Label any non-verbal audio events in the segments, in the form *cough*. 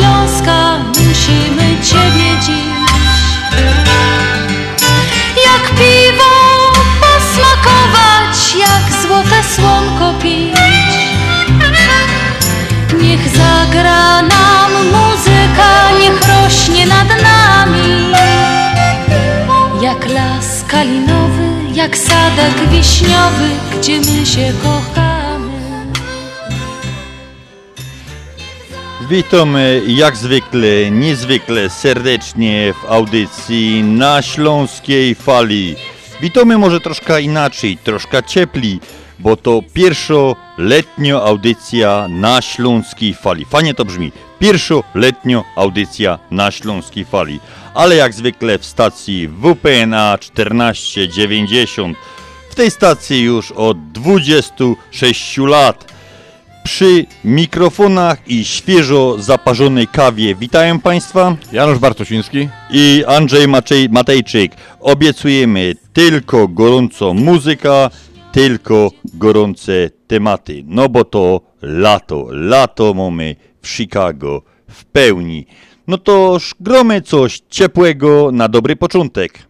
Śląska, musimy Ciebie dziś. Jak piwo posmakować, jak złote słonko pić. Niech zagra nam muzyka, niech rośnie nad nami. Jak las kalinowy, jak sadek wiśniowy, gdzie my się kochamy. Witamy jak zwykle, niezwykle serdecznie w audycji na Śląskiej Fali. Witamy może troszkę inaczej, troszkę ciepli, bo to pierwszoletnia audycja na Śląskiej Fali. Fajnie to brzmi. Pierwszoletnia audycja na Śląskiej Fali. Ale jak zwykle w stacji WPNA 1490. W tej stacji już od 26 lat przy mikrofonach i świeżo zaparzonej kawie. Witają Państwa Janusz Bartosiński. i Andrzej Maciej, Matejczyk. Obiecujemy tylko gorąco muzyka, tylko gorące tematy. No bo to lato, lato mamy w Chicago w pełni. No to gromy coś ciepłego na dobry początek.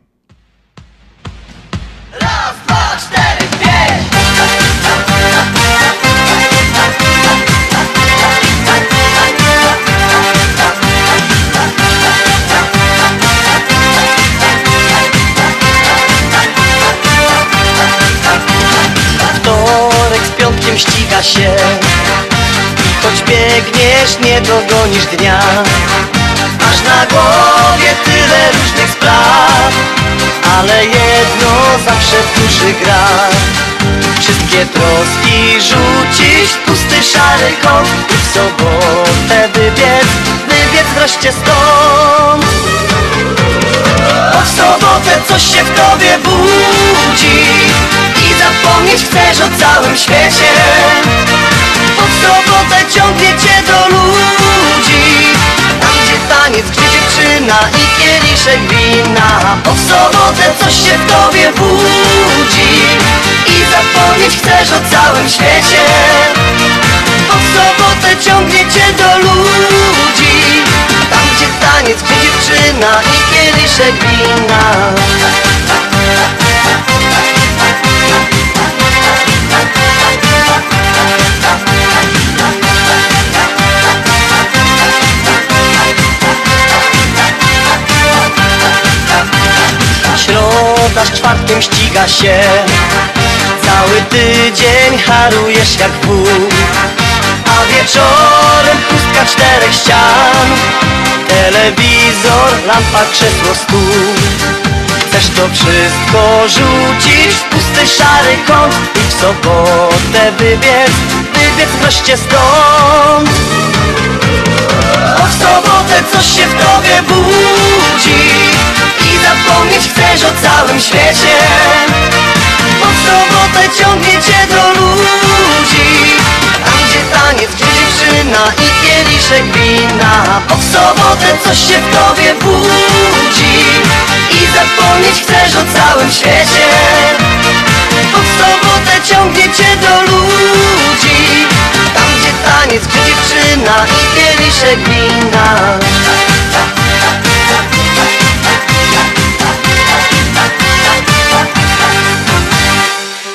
Piątkiem ściga się. Choć biegniesz, nie dogonisz dnia. Masz na głowie tyle różnych spraw Ale jedno zawsze w duszy gra. Wszystkie troski rzucić w pusty szary kąt I w sobotę wybiec, wybiec wreszcie stąd. Bo w sobotę coś się w tobie budzi zapomnieć chcesz o całym świecie. Bo sobotę ciągnie cię do ludzi Tam gdzie taniec, gdzie dziewczyna i kieliszek wina. Bo sobotę coś się w tobie budzi I zapomnieć chcesz o całym świecie. Bo sobotę ciągnie cię do ludzi Tam gdzie taniec, gdzie dziewczyna i kieliszek wina Środa z czwartkiem ściga się. Cały tydzień harujesz jak wół. A wieczorem pustka czterech ścian. Telewizor, lampa, krzesło, stół. Chcesz to wszystko rzucić w pusty szary kąt I w sobotę wybiec, wybiec wreszcie stąd. Bo w sobotę coś się w tobie budzi I zapomnieć chcesz o całym świecie. Bo w sobotę ciągnie cię do ludzi Tam gdzie taniec, gdzie dziewczyna i kieliszek wina. Bo w sobotę coś się w tobie budzi I zapomnieć chcesz o całym świecie W sobotę ciągnie cię do ludzi. Tam gdzie taniec dnia i kieliszek wina.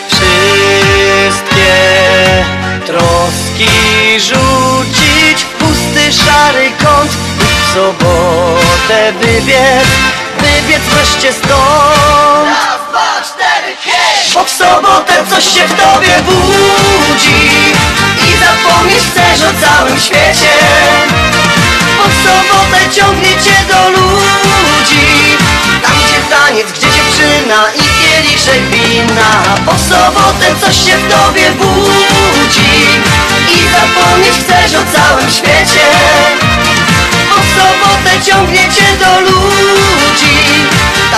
Wszystkie troski rzucić w pusty szary kąt i w sobotę wybiec, wybiec wreszcie stąd. Bo w sobotę coś się w tobie budzi i zapomnieć chcesz o całym świecie. W sobotę ciągnie cię do ludzi, tam gdzie taniec, gdzie dziewczyna i kieliszek wina w sobotę coś się w tobie budzi I zapomnieć chcesz o całym świecie w sobotę ciągnie cię do ludzi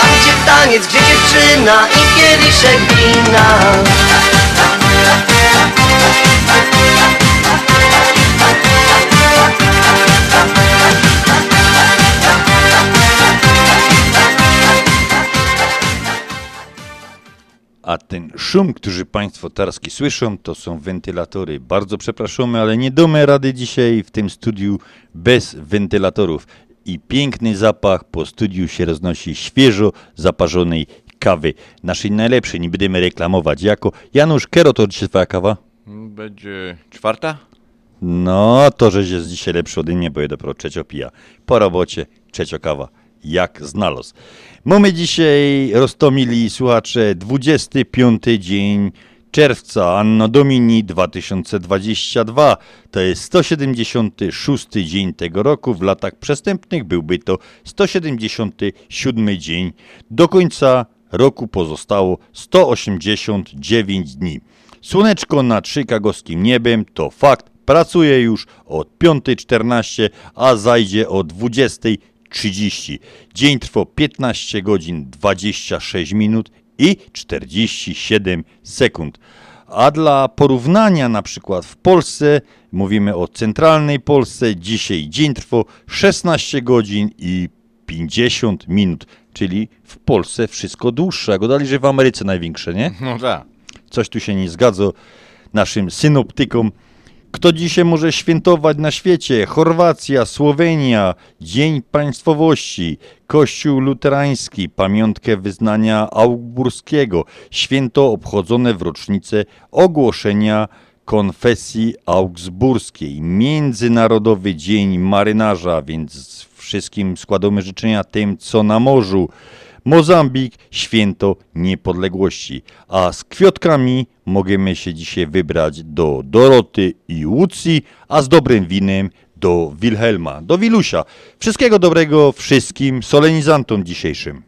Tam gdzie taniec, gdzie dziewczyna i kieliszek wina A ten szum, który Państwo teraz słyszą, to są wentylatory. Bardzo przepraszamy, ale nie damy rady dzisiaj w tym studiu bez wentylatorów. I piękny zapach po studiu się roznosi świeżo zaparzonej kawy. Naszej najlepszej, nie będziemy reklamować. Jako Janusz Kero, to dzisiaj twoja kawa? Będzie czwarta? No, to, że jest dzisiaj lepszy ode mnie, bo ja dopiero trzecio pija. Po robocie, trzecio kawa. Jak znalazł. Mamy dzisiaj, roztomili słuchacze, 25 dzień czerwca, Anno Domini 2022. To jest 176 dzień tego roku. W latach przestępnych byłby to 177 dzień. Do końca roku pozostało 189 dni. Słoneczko nad chicagowskim niebem to fakt. Pracuje już od 5.14, a zajdzie o 20.30. Dzień trwa 15 godzin 26 minut i 47 sekund. A dla porównania na przykład w Polsce, mówimy o centralnej Polsce, dzisiaj dzień trwa 16 godzin i 50 minut, czyli w Polsce wszystko dłuższe. Jak dali, że w Ameryce największe, nie? No tak. Coś tu się nie zgadza naszym synoptykom. Kto dzisiaj może świętować na świecie? Chorwacja, Słowenia, Dzień Państwowości, Kościół Luterański, pamiątkę wyznania augburskiego, święto obchodzone w rocznicę ogłoszenia konfesji augsburskiej, Międzynarodowy Dzień Marynarza, więc wszystkim składamy życzenia tym, co na morzu. Mozambik, święto niepodległości. A z kwiatkami możemy się dzisiaj wybrać do Doroty i Łucji, a z dobrym winem do Wilhelma, do Wilusia. Wszystkiego dobrego wszystkim solenizantom dzisiejszym.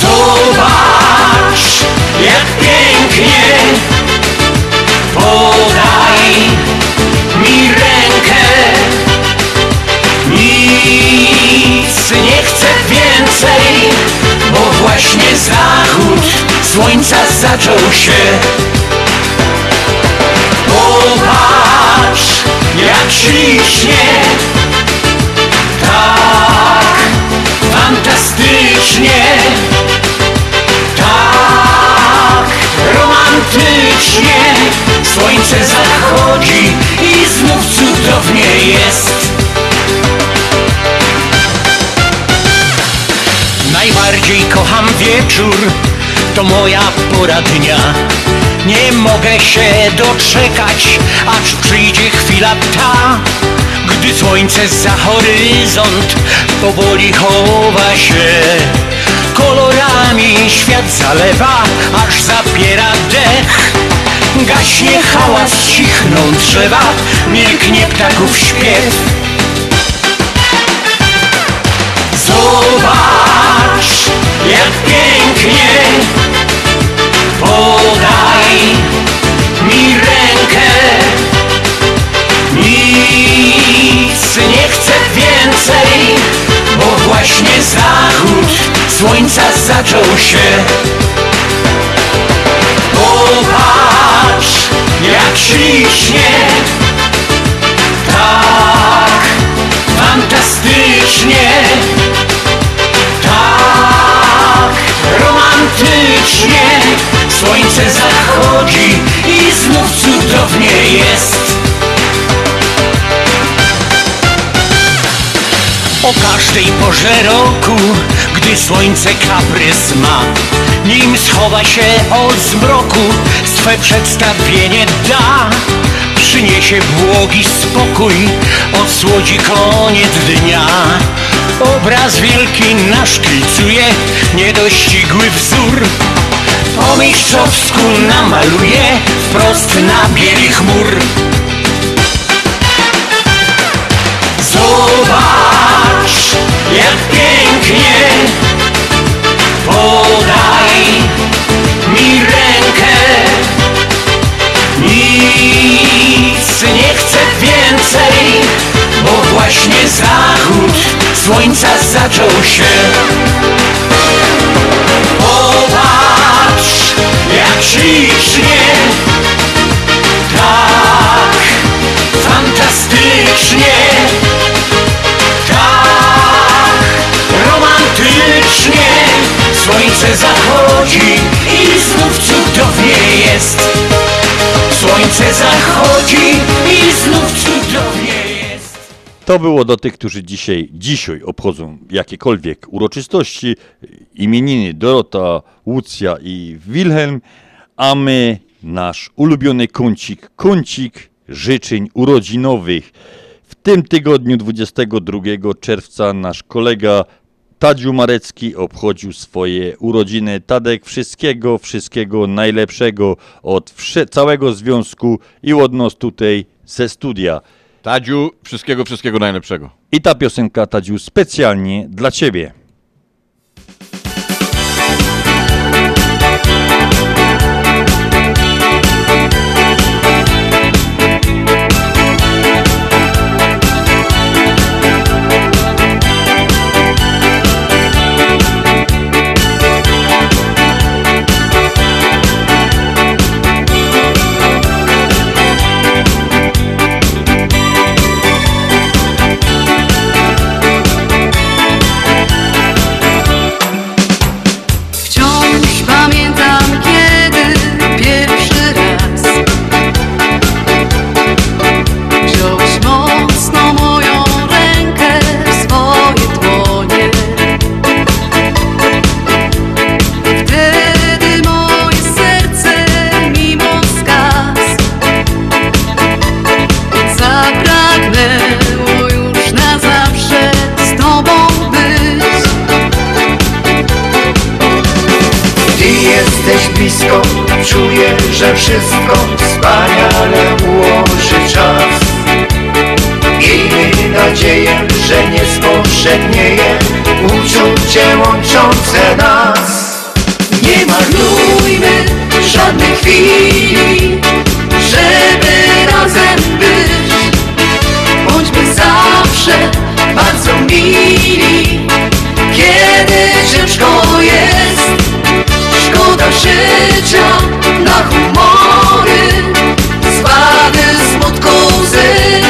Zobacz, jak pięknie Podaj mi rękę. Nic nie chcę więcej Bo właśnie zachód słońca zaczął się. Popatrz, jak ślicznie Tak fantastycznie tak romantycznie Słońce zachodzi i znów cudownie jest. Najbardziej kocham wieczór, to moja pora dnia. Nie mogę się doczekać, aż przyjdzie chwila ta Gdy słońce za horyzont powoli chowa się. Kolorami świat zalewa, aż zapiera dech Gaśnie hałas, cichną drzewa, milknie ptaków śpiew. Zobacz, jak pięknie. Podaj mi rękę. Nic nie chcę więcej Bo właśnie zachód słońca zaczął się Popatrz, jak ślicznie. Tak fantastycznie. Tak romantycznie. Słońce zachodzi i znów cudownie jest. Porze roku, gdy słońce kaprys ma. Nim schowa się od zmroku, swe przedstawienie da. Przyniesie błogi spokój, odsłodzi koniec dnia. Obraz wielki naszkicuje niedościgły wzór. Po mistrzowsku namaluje wprost na bieli chmur. Zobacz, jak pięknie. Podaj mi rękę. Nic nie chcę więcej Bo właśnie zachód słońca zaczął się. Popatrz, jak ślicznie. Tak fantastycznie Zachodzi i znów cudownie jest. Słońce zachodzi i znów cudownie jest. To było do tych, którzy dzisiaj, dzisiaj obchodzą jakiekolwiek uroczystości, imieniny Dorota, Łucja i Wilhelm, a my nasz ulubiony kącik, kącik życzeń urodzinowych. W tym tygodniu 22 czerwca nasz kolega Tadziu Marecki obchodził swoje urodziny. Tadek, wszystkiego, wszystkiego najlepszego od całego związku i od nas tutaj ze studia. Tadziu, wszystkiego, wszystkiego najlepszego. I ta piosenka, Tadziu, specjalnie dla Ciebie. Że wszystko wspaniale ułoży czas. Miejmy nadzieję, że nie spowszednieje uczucie łączące nas. Nie marnujmy żadnej chwili, żeby razem być. Bądźmy zawsze bardzo mili, Szkoda życia na humory Zwady, smutku, łzy.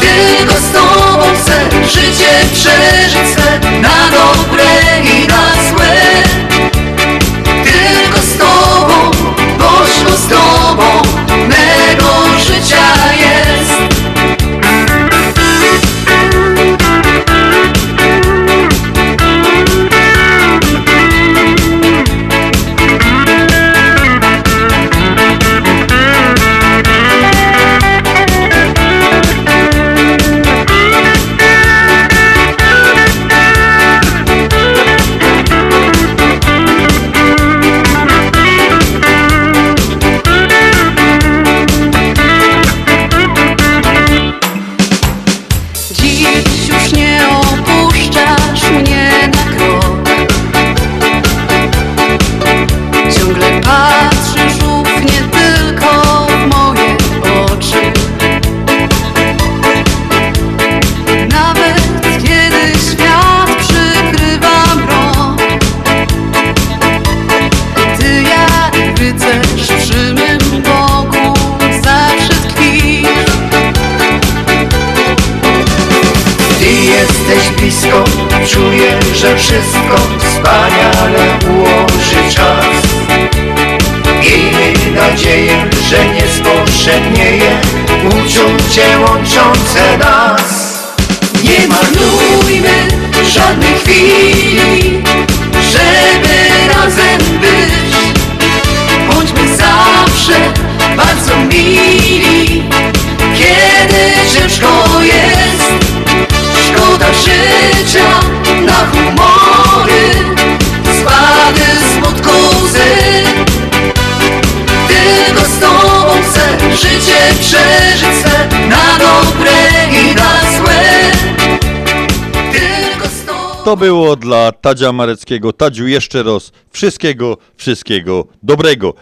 Tylko z tobą chcę życie przeżyć swe Na dobre i na nadzieję, że nie spowszednieje uczucie łączące nas. Nie ma marnujmy żadnej chwili, życie przeżyć swe na dobre i na złe. To było dla Tadzia Mareckiego. Tadziu, jeszcze raz wszystkiego, wszystkiego dobrego.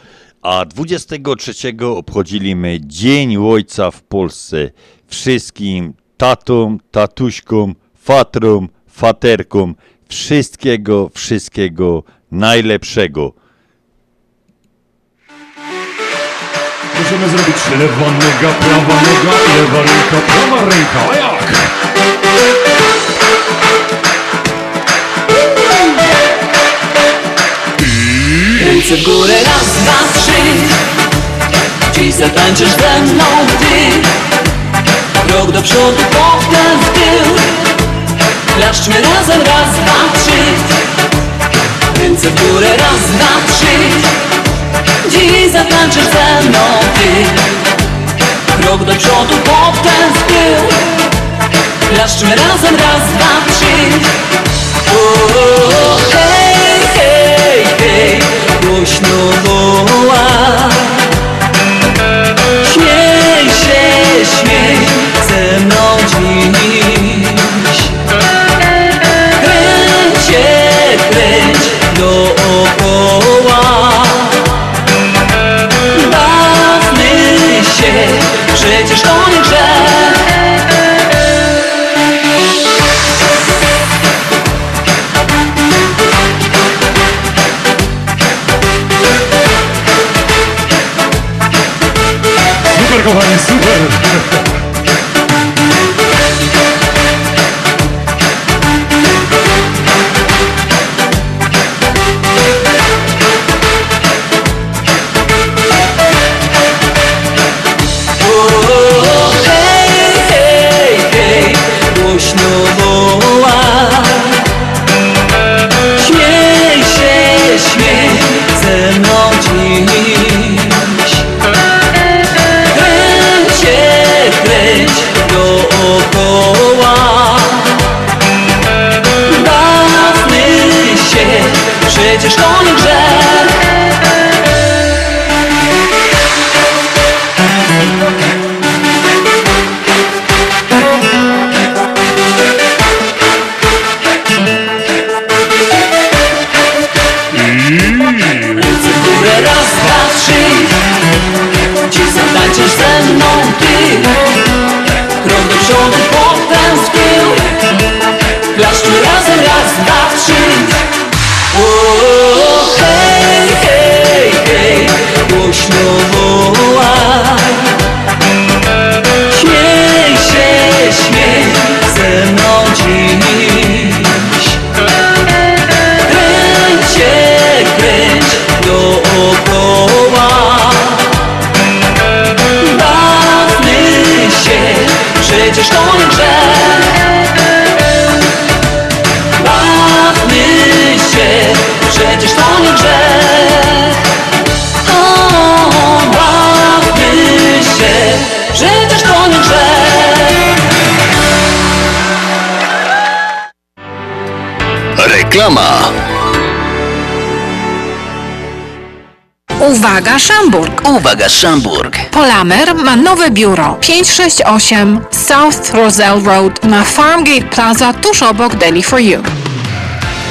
A 23 obchodzimy Dzień Ojca w Polsce. Wszystkim tatom, tatuśkom, fatrom, faterkom wszystkiego, wszystkiego najlepszego. Możemy zrobić lewa noga, prawa noga, lewa ręka, prawa ręka, a jak? Ręce w górę, raz, dwa, trzy. Dziś zatańczysz ze mną ty Krok do przodu, potem w tył. Klaszczmy razem, raz, dwa, trzy. Ręce w górę, raz, dwa, trzy Dziś zatańczysz ze mną ty. Krok do przodu, potem w tył. Klaszczmy razem, raz, dwa, trzy. O, hej, hej, hej, głośno woła. Śmiej się, śmiej ze mną dziś Kręć się, kręć dookoła Jakoba je super. Przecież to nie grzech Głośno woła Śmiej się, śmiej ze mną dziś. Kręć się, kręć dookoła. Bawmy się, przecież to nie grzech Bawmy się, przecież to nie grzech Reklama. Uwaga, Szamburg! Uwaga, Szamburg. Polamer ma nowe biuro 568 South Roselle Road na Farmgate Plaza tuż obok Deli for You.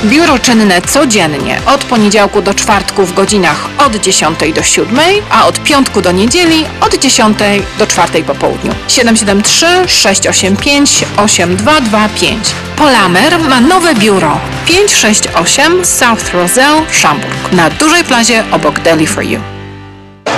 Biuro czynne codziennie od poniedziałku do czwartku w godzinach od 10 do 7, a od piątku do niedzieli od 10 do 4 po południu. 773 685 8225. Polamer ma nowe biuro 568 South Roselle, Schaumburg na dużej plazie obok Deli for You.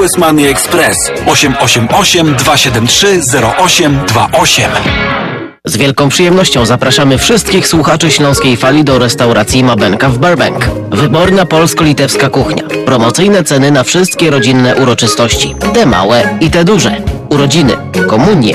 Money Express 888 273 0828. Z wielką przyjemnością zapraszamy wszystkich słuchaczy Śląskiej Fali do restauracji Mabenka w Burbank. Wyborna polsko-litewska kuchnia. Promocyjne ceny na wszystkie rodzinne uroczystości. Te małe i te duże. Urodziny, komunie,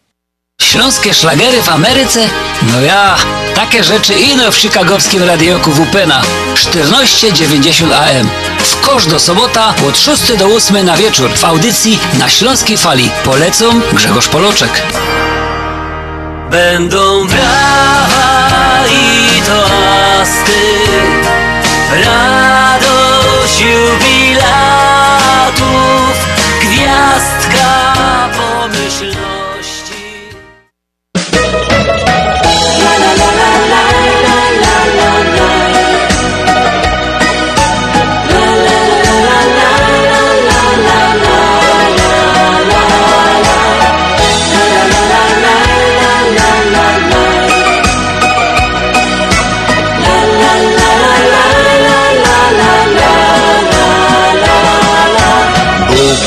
Śląskie szlagery w Ameryce? No ja, takie rzeczy ino w chicagowskim radioku WPNA 1490 AM. W kosz do sobota od 6 do 8 na wieczór w audycji na Śląskiej Fali. Polecą Grzegorz Poloczek. Będą brawa i toasty, radość jubilatów,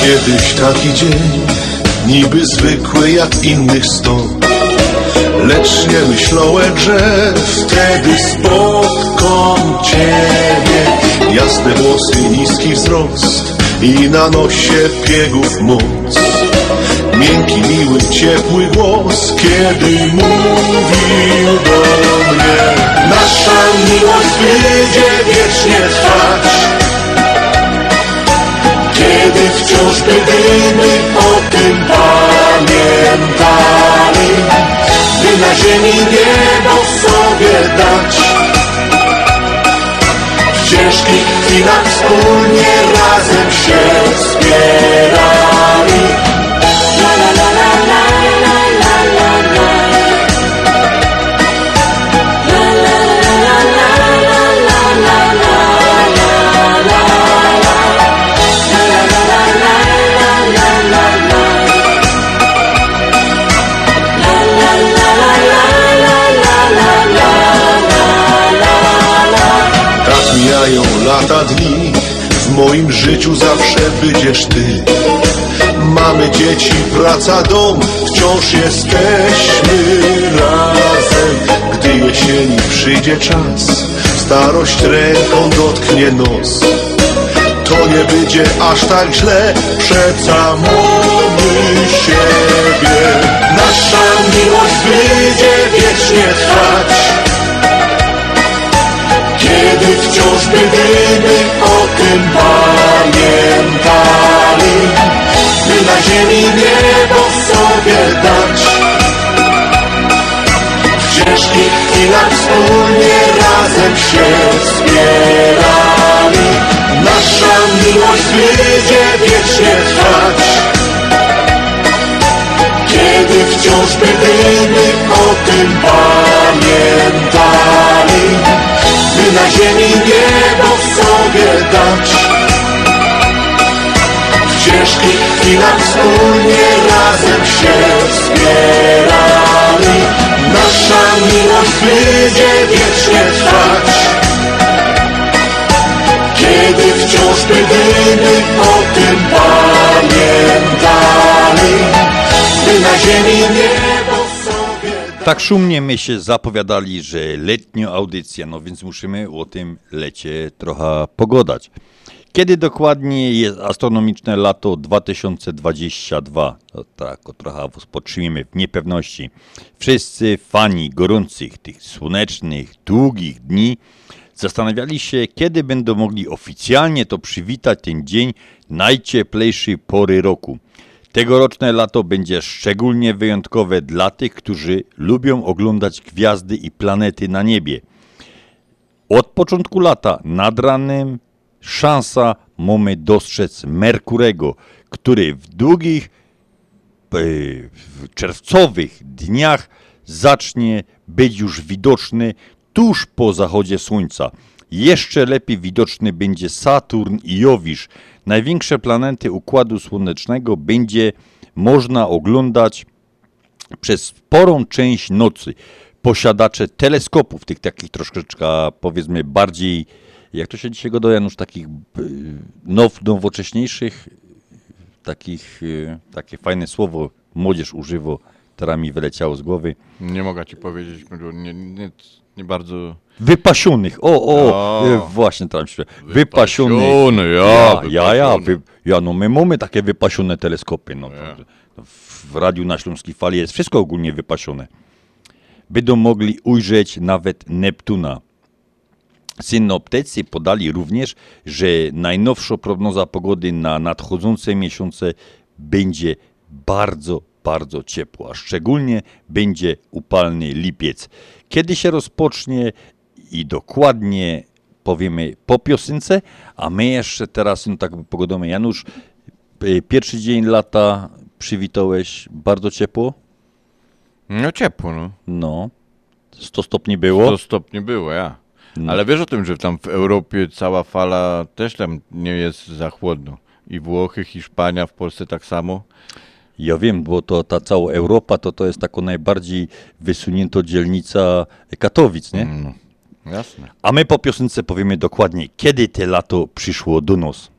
kiedyś taki dzień, niby zwykły jak innych sto. Lecz nie myślałem, że wtedy spotkam Ciebie. Jasne włosy, niski wzrost i na nosie piegów moc. Miękki, miły, ciepły głos, kiedy mówił do mnie. Nasza miłość będzie wiecznie trwać. Kiedy wciąż będziemy o tym pamiętali. By na ziemi niebo sobie dać W ciężkich chwilach wspólnie ty. Mamy dzieci, praca, dom Wciąż jesteśmy razem. Gdy jesieni przyjdzie czas Starość ręką dotknie nos. To nie będzie aż tak źle Przeca mamy siebie. Nasza miłość będzie wiecznie trwać kiedy wciąż będziemy o tym pamiętali, by na ziemi niebo sobie dać. W ciężkich chwilach wspólnie razem się wspierali. Nasza miłość będzie wiecznie trwać. Kiedy wciąż będziemy o tym pamiętali, by na ziemi niebo sobie dać. W ciężkich chwilach wspólnie razem się wspierali. Nasza miłość będzie wiecznie trwać. Kiedy wciąż będziemy o tym pamiętali, by na ziemi niebo Tak szumnie my się zapowiadali, że letnio audycja, no więc musimy o tym lecie trochę pogodać. Kiedy dokładnie jest astronomiczne lato 2022? No, tak, trochę spoczniemy w niepewności. Wszyscy fani gorących, tych słonecznych, długich dni zastanawiali się, kiedy będą mogli oficjalnie to przywitać ten dzień najcieplejszej pory roku. Tegoroczne lato będzie szczególnie wyjątkowe dla tych, którzy lubią oglądać gwiazdy i planety na niebie. Od początku lata nad ranem szansa mamy dostrzec Merkurego, który w długich e, w czerwcowych dniach zacznie być już widoczny tuż po zachodzie słońca. Jeszcze lepiej widoczny będzie Saturn i Jowisz. Największe planety Układu Słonecznego będzie można oglądać przez sporą część nocy. Posiadacze teleskopów, tych takich troszeczkę powiedzmy bardziej, jak to się dzisiaj go do Janusz, takich y, now, nowocześniejszych, takich, y, takie fajne słowo młodzież używa, teraz mi wyleciało z głowy. Nie mogę ci powiedzieć, nie, nie, nie bardzo... Wypasionych, o, o, O. e, właśnie tam się. Wypasiony. Wypasiony, ja, ja, ja, ja, wy, ja, no my mamy takie wypasione teleskopy, no. W, w radiu na Śląskiej Fali jest wszystko ogólnie wypasione. Będą mogli ujrzeć nawet Neptuna. Synoptycy podali również, że najnowsza prognoza pogody na nadchodzące miesiące będzie bardzo, bardzo ciepła. Szczególnie będzie upalny lipiec. Kiedy się rozpocznie i dokładnie powiemy po piosence, a my jeszcze teraz, no tak pogodomy. Janusz, y, pierwszy dzień lata przywitałeś bardzo ciepło? No ciepło, no. No. 100 stopni było? 100 stopni było, ja. No. Ale wiesz o tym, że tam w Europie cała fala też tam nie jest za chłodno. I Włochy, Hiszpania, w Polsce tak samo. Ja wiem, bo to ta cała Europa to, to jest taka najbardziej wysunięta dzielnica Katowic, nie? No, jasne. A my po piosence powiemy dokładnie, kiedy te lato przyszło do nas.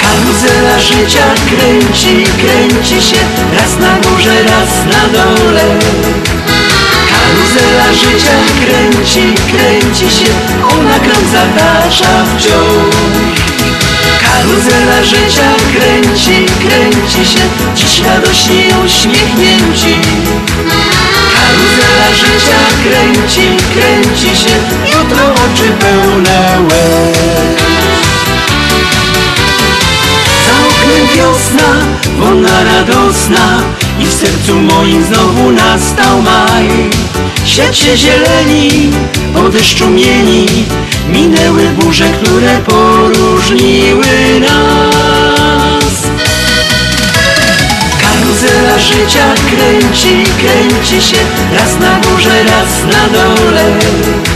Karuzela życia kręci, kręci się Raz na górze, raz na dole Karuzela życia kręci, kręci się Ona krąg zatacza wciąż Karuzela życia kręci, kręci się Dziś radośni uśmiechnięci. Karuzela życia kręci, kręci się Jutro oczy pełne łez oknem wiosna, wolna radosna I w sercu moim znowu nastał maj. Świat się zieleni, po deszczu mieni Minęły burze, które poróżniły nas. Karuzela życia kręci, kręci się Raz na górze, raz na dole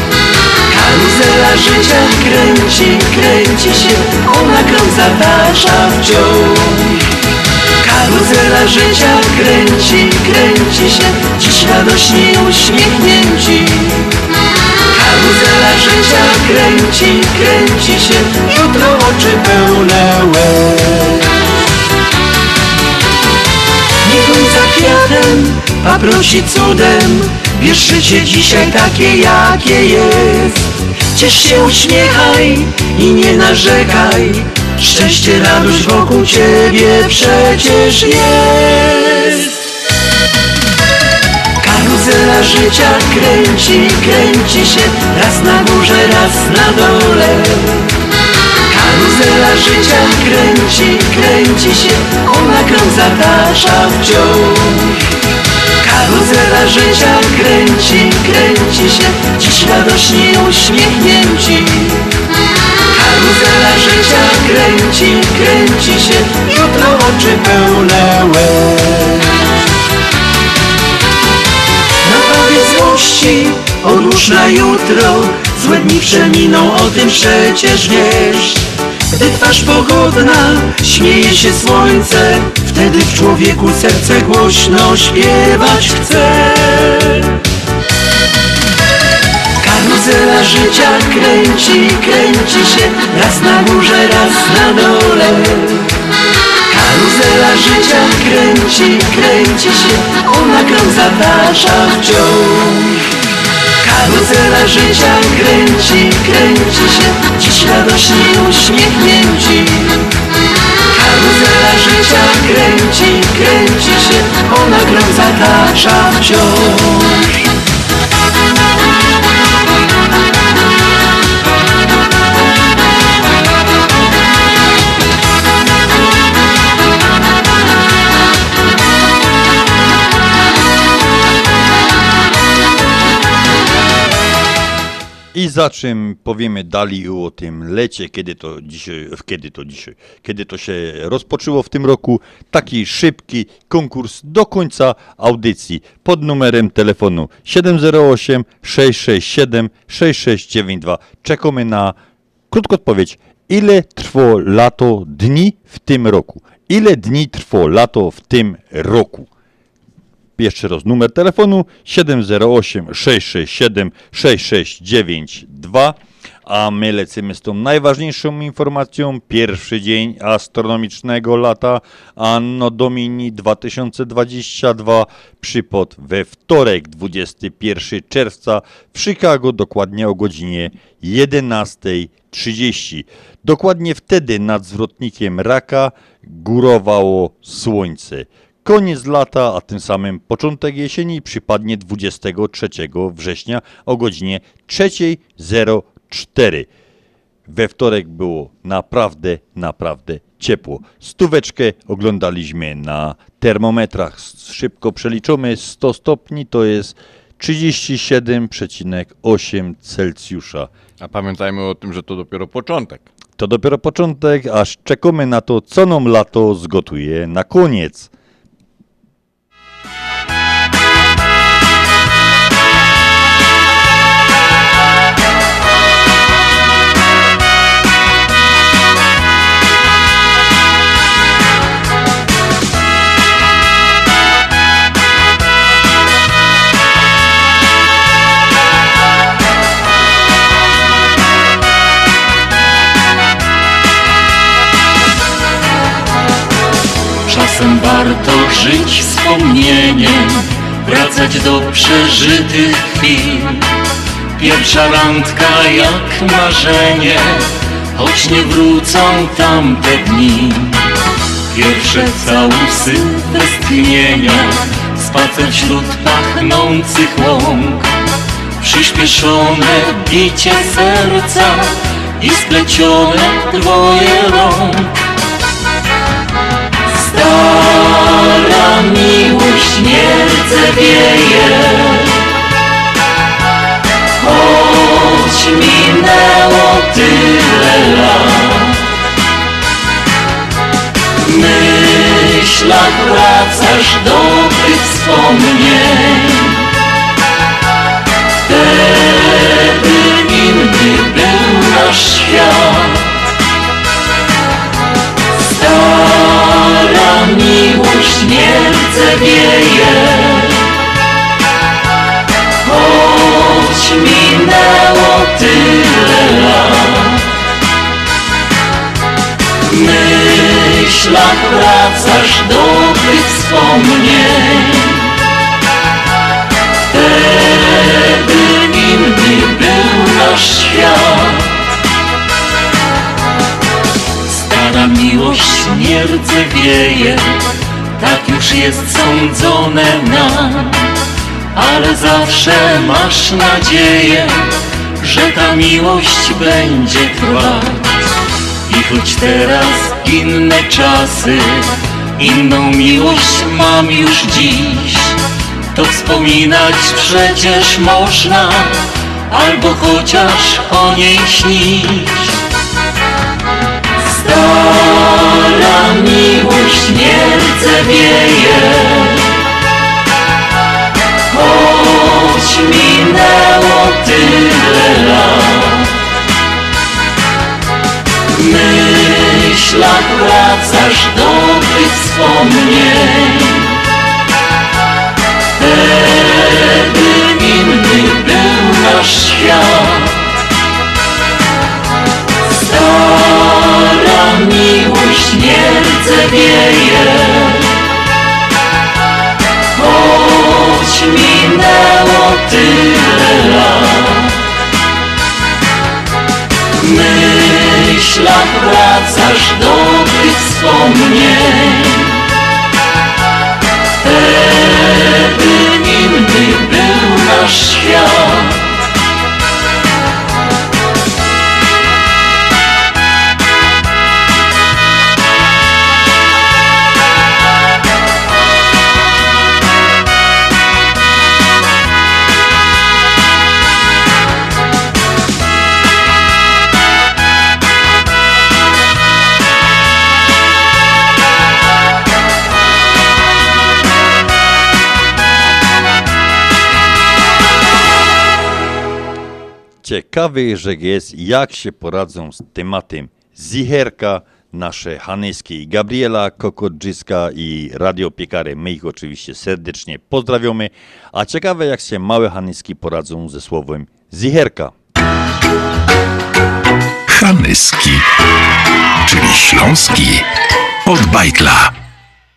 Karuzela życia. Kręci, kręci się. Ona krąg zatacza wciąż Karuzela życia. Kręci, kręci się. Dziś radośni uśmiechnięci. Karuzela życia. Kręci, kręci się. Jutro oczy pełne łez Za kwiatem, paprosi cudem. Bierz życie dzisiaj takie jakie jest. Ciesz się, uśmiechaj i nie narzekaj. Szczęście, radość wokół ciebie przecież jest. Karuzela życia kręci, kręci się. Raz na górze, raz na dole Karuzela życia kręci, kręci się Ona krąg zatacza wciąż Karuzela życia kręci, kręci się Dziś radośni uśmiechnięci. Karuzela życia kręci, kręci się Jutro oczy pełne łez. Nabawię złości, odłóż na jutro Złe dni przeminą, o tym przecież wiesz Gdy twarz pogodna, śmieje się słońce Wtedy w człowieku serce głośno śpiewać chce. Karuzela życia kręci, kręci się Raz na górze, raz na dole. Karuzela życia kręci, kręci się Ona krąg zatacza wciąż Karuzela życia kręci, kręci się Dziś radośni uśmiechnięci. Karuzela życia kręci, kręci się Ona krąg zatacza wciąż I za czym powiemy dalej o tym lecie, kiedy to dzisiaj, kiedy to dzisiaj, kiedy to się rozpoczęło w tym roku, taki szybki konkurs do końca audycji pod numerem telefonu 708 667 6692. Czekamy na krótką odpowiedź. Ile trwało lato dni w tym roku? Ile dni trwało lato w tym roku? Jeszcze raz numer telefonu 708 667 6692. A my lecimy z tą najważniejszą informacją. Pierwszy dzień astronomicznego lata Anno Domini 2022 przypadł we wtorek 21 czerwca w Chicago dokładnie o godzinie 11.30. Dokładnie wtedy nad zwrotnikiem Raka górowało słońce. Koniec lata, a tym samym początek jesieni przypadnie 23 września o godzinie 3.04. We wtorek było naprawdę, naprawdę ciepło. Stóweczkę oglądaliśmy na termometrach. Szybko przeliczymy 100 stopni to jest 37,8 Celsjusza. A pamiętajmy o tym, że to dopiero początek. To dopiero początek, aż czekamy na to, co nam lato zgotuje na koniec. Czasem warto żyć wspomnieniem, wracać do przeżytych chwil. Pierwsza randka jak marzenie, choć nie wrócą tamte dni. Pierwsze całusy westchnienia, spacer wśród pachnących łąk. Przyspieszone bicie serca i splecione dwoje rąk. Stara miłość nie wieje. Choć minęło tyle lat W myślach wracasz do tych wspomnień. Wtedy inny był nasz świat Stara miłość nie wieje. Choć minęło tyle lat myślach wracasz do tych wspomnień. Wtedy inny był nasz świat Stara miłość nie rdzewieje Tak już jest sądzone nam Ale zawsze masz nadzieję Że ta miłość będzie trwać. I choć teraz inne czasy Inną miłość mam już dziś To wspominać przecież można Albo chociaż o niej śnić wieje. Choć minęło tyle lat Myślach wracasz do tych wspomnień. Wtedy inny był nasz świat. Stara miłość nie wieje. minęło tyle lat. Myślach wracasz do tych wspomnień. Wtedy nim inny był nasz świat. Ciekawy, że jest, jak się poradzą z tematem zicherka, nasze Hanyski i Gabriela Kokodrzyska i Radio Piekary. My ich oczywiście serdecznie pozdrawiamy. A ciekawe, jak się małe Hanyski poradzą ze słowem zicherka. Hanyski, czyli śląski od bajtla.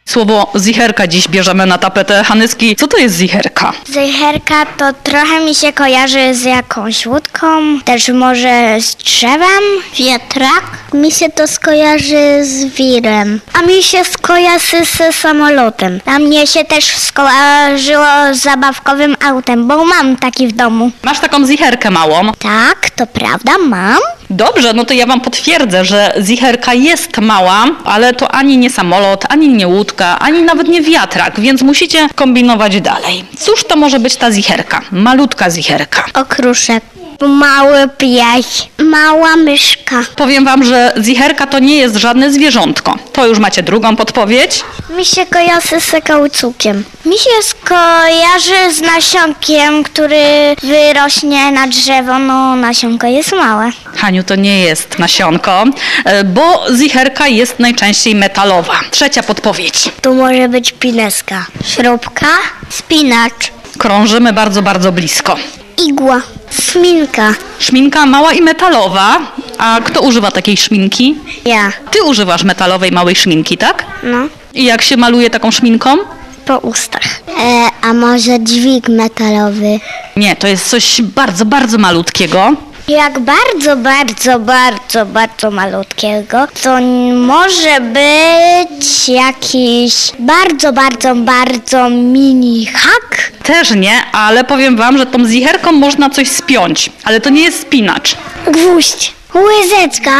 Słowo zicherka dziś bierzemy na tapetę. Hanyski, co to jest zicherka? Zicherka to trochę mi się kojarzy z jakąś łódką, też może z drzewem. Wiatrak? Mi się to skojarzy z wirem. A mi się skojarzy ze samolotem. A mnie się też skojarzyło z zabawkowym autem, bo mam taki w domu. Masz taką zicherkę małą? Tak, to prawda, mam. Dobrze, no to ja wam potwierdzę, że zicherka jest mała, ale to ani nie samolot, ani nie łódka, ani nawet nie wiatrak, więc musicie kombinować dalej. Cóż to może być ta zicherka? Malutka zicherka. Okruszek. Mały pies. Mała myszka. Powiem wam, że zicherka to nie jest żadne zwierzątko. To już macie drugą podpowiedź. Mi się kojarzy z kaucukiem. Mi się skojarzy z nasionkiem, który wyrośnie na drzewo. No, nasionko jest małe. Haniu, to nie jest nasionko, e, bo zicherka jest najczęściej metalowa. Trzecia podpowiedź. Tu może być pineska. Śrubka. Spinacz. Krążymy bardzo, bardzo blisko. Igła. Szminka. Szminka mała i metalowa. A kto używa takiej szminki? Ja. Ty używasz metalowej małej szminki, tak? No. I jak się maluje taką szminką? Po ustach. E, a może dźwig metalowy? Nie, to jest coś bardzo, bardzo malutkiego. Jak bardzo, bardzo, bardzo, bardzo malutkiego, to może być jakiś bardzo, bardzo, bardzo mini hak. Też nie, ale powiem wam, że tą zicherką można coś spiąć, ale to nie jest spinacz. Gwóźdź. Łyżeczka.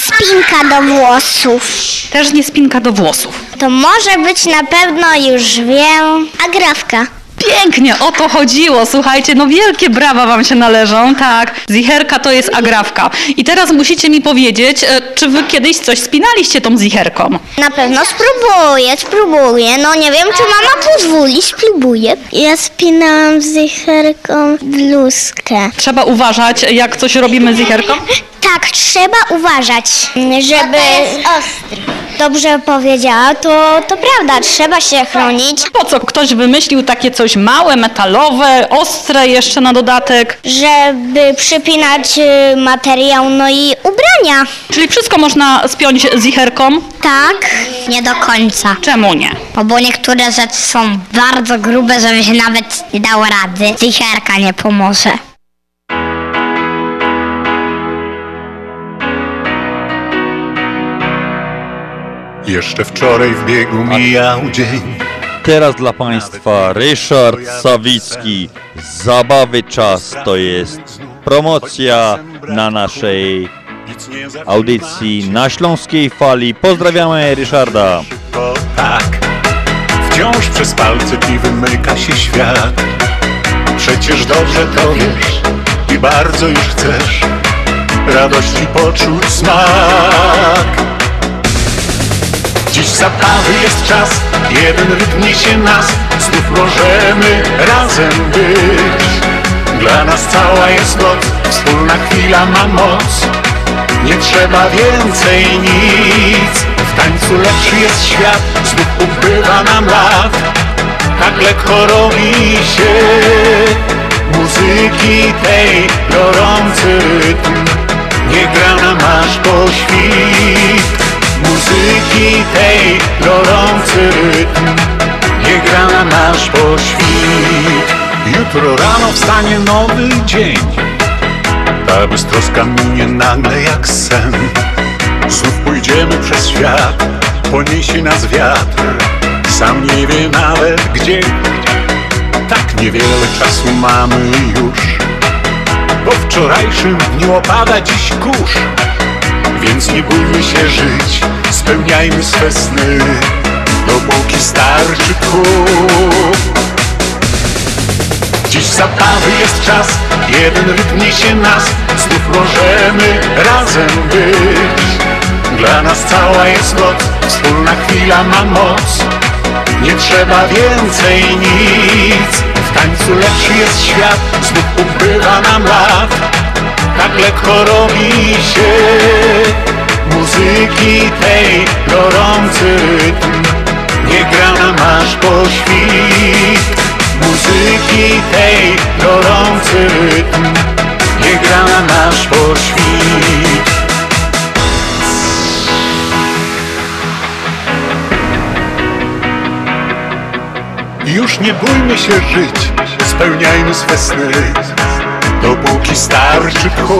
Spinka do włosów. Też nie spinka do włosów. To może być na pewno, już wiem, agrafka. Pięknie, o to chodziło. Słuchajcie, no wielkie brawa wam się należą. Tak, zicherka to jest agrawka. I teraz musicie mi powiedzieć, e, czy wy kiedyś coś spinaliście tą zicherką? Na pewno spróbuję, spróbuję. No nie wiem, czy mama pozwoli, spróbuję. Ja spinałam zicherką bluzkę. Trzeba uważać, jak coś robimy z zicherką? Tak, trzeba uważać, żeby... ostry. Dobrze powiedziała, to, to prawda, trzeba się chronić. Po co ktoś wymyślił takie coś małe, metalowe, ostre jeszcze na dodatek? Żeby przypinać y, materiał, no i ubrania. Czyli wszystko można spiąć zicherką? Tak, nie do końca. Czemu nie? No bo niektóre rzeczy są bardzo grube, żeby się nawet nie dało rady. Zicherka nie pomoże. Jeszcze wczoraj w biegu mijał dzień. Teraz dla Państwa Ryszard Sawicki. Zabawy czas to jest promocja na naszej audycji na Śląskiej Fali. Pozdrawiamy Ryszarda. Tak, wciąż przez palce ci wymyka się świat. Przecież dobrze to wiesz i bardzo już chcesz radości poczuć smak. Dziś zabawy jest czas, jeden rytm niesie nas, znów możemy razem być. Dla nas cała jest noc, wspólna chwila ma moc, nie trzeba więcej nic. W tańcu lepszy jest świat, znów ubywa nam lat, tak lekko robi się muzyki tej gorący rytm. Nie gra nam aż po świt muzyki tej gorący rytm Nie gra na nasz poświt Jutro rano wstanie nowy dzień Ta beztroska minie nagle jak sen Znów pójdziemy przez świat, poniesie nas wiatr. Sam nie wie nawet gdzie. Tak niewiele czasu mamy już. Po wczorajszym dniu opada dziś kurz. Więc nie bójmy się żyć, spełniajmy swe sny, dopóki starczy tchu. Dziś zabawy jest czas, jeden rytm niesie nas, znów możemy razem być. Dla nas cała jest noc, wspólna chwila ma moc, nie trzeba więcej nic. W tańcu lepszy jest świat, znów ubywa nam lat, tak lekko robi się muzyki tej gorący rytm. Nie gra aż po świt muzyki tej gorący rytm nie gra na nasz poświt. Już nie bójmy się żyć, spełniajmy swe sny, dopóki starczy tchu.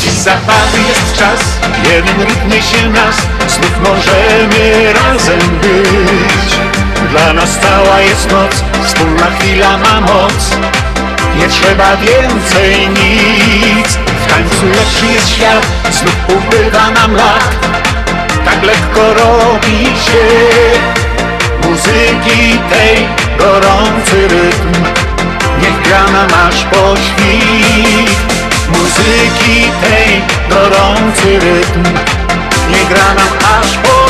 Dziś zabawy jest czas, jeden rytm niesie nas, znów możemy razem być. Dla nas cała jest noc, wspólna chwila ma moc Nie trzeba więcej nic W tańcu lepszy jest świat, znów ubywa nam lat Tak lekko robi się Muzyki tej gorący rytm Niech gra nam aż po świt. Muzyki tej gorący rytm. Niech gra nam aż po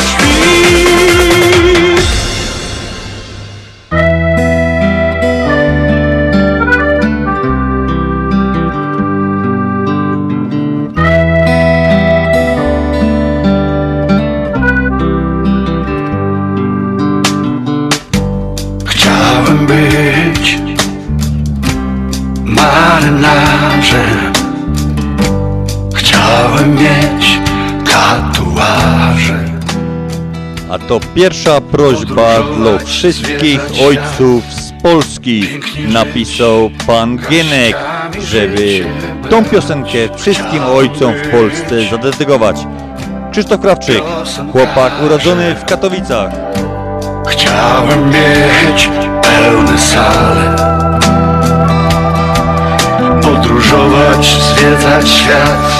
pierwsza prośba dla wszystkich ojców z Polski. Napisał pan Gienek, żeby tą piosenkę wszystkim ojcom w Polsce zadedykować. Krzysztof Krawczyk, chłopak urodzony w Katowicach. Chciałem mieć pełne sale Podróżować, zwiedzać świat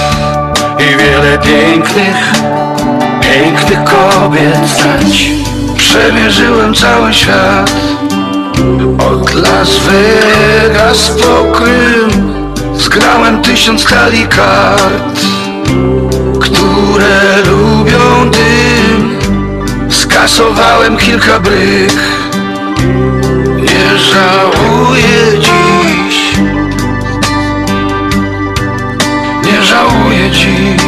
I wiele pięknych, pięknych kobiet znać Przemierzyłem cały świat Od Las Vegas po Krym Zgrałem tysiąc talii kart Które lubią dym. Skasowałem kilka bryk Nie żałuję dziś. Nie żałuję dziś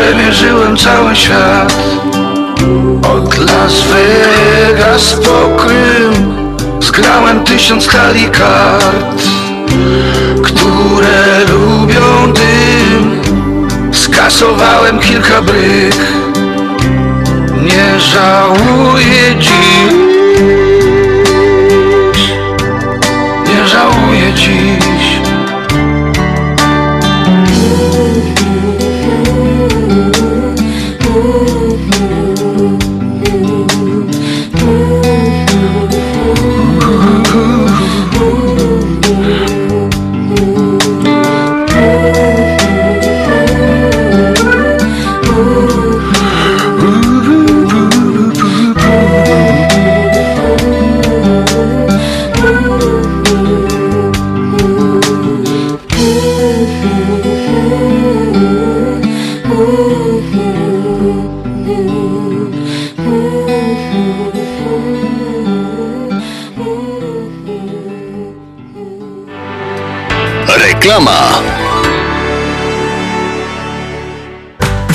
Przemierzyłem cały świat. Od Las Vegas po Krym Zgrałem tysiąc talii kart Które lubią dym. Skasowałem kilka bryk. Nie żałuję dziś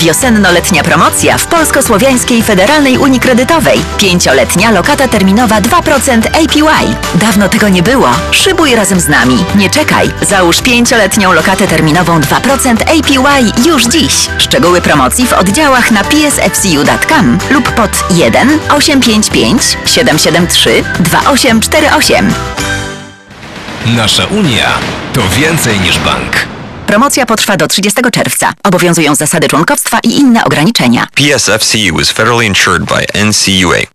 Wiosenno-letnia promocja w Polsko-Słowiańskiej Federalnej Unii Kredytowej. Pięcioletnia lokata terminowa 2% APY. Dawno tego nie było. Szybuj razem z nami. Nie czekaj. Załóż pięcioletnią lokatę terminową 2% APY już dziś. Szczegóły promocji w oddziałach na psfcu.com lub pod 1 855 773 2848. Nasza Unia to więcej niż bank. Promocja potrwa do 30 czerwca. Obowiązują zasady członkowstwa i inne ograniczenia. PSFCU is federally insured by NCUA.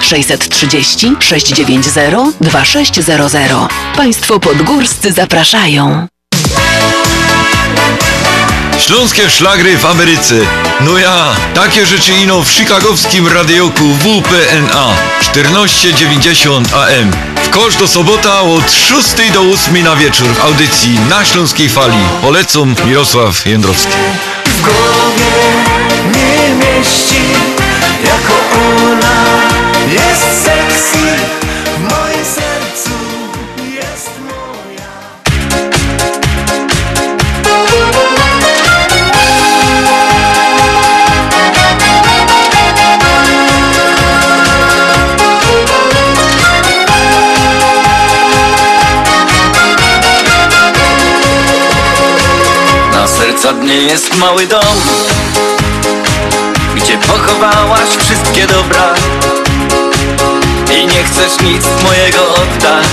630 690 2600. Państwo podgórscy zapraszają. Śląskie szlagry w Ameryce. No ja, takie rzeczy ino w chicagowskim radioku WPNA 1490 AM. W kosz do sobota od 6 do 8 na wieczór w audycji na Śląskiej Fali. Polecam Mirosław Jędrowski. w głowie nie mieści jest sexy W moim sercu jest moja. Na serca dnie jest mały dom Gdzie pochowałaś wszystkie dobra I nie chcesz nic mojego oddać.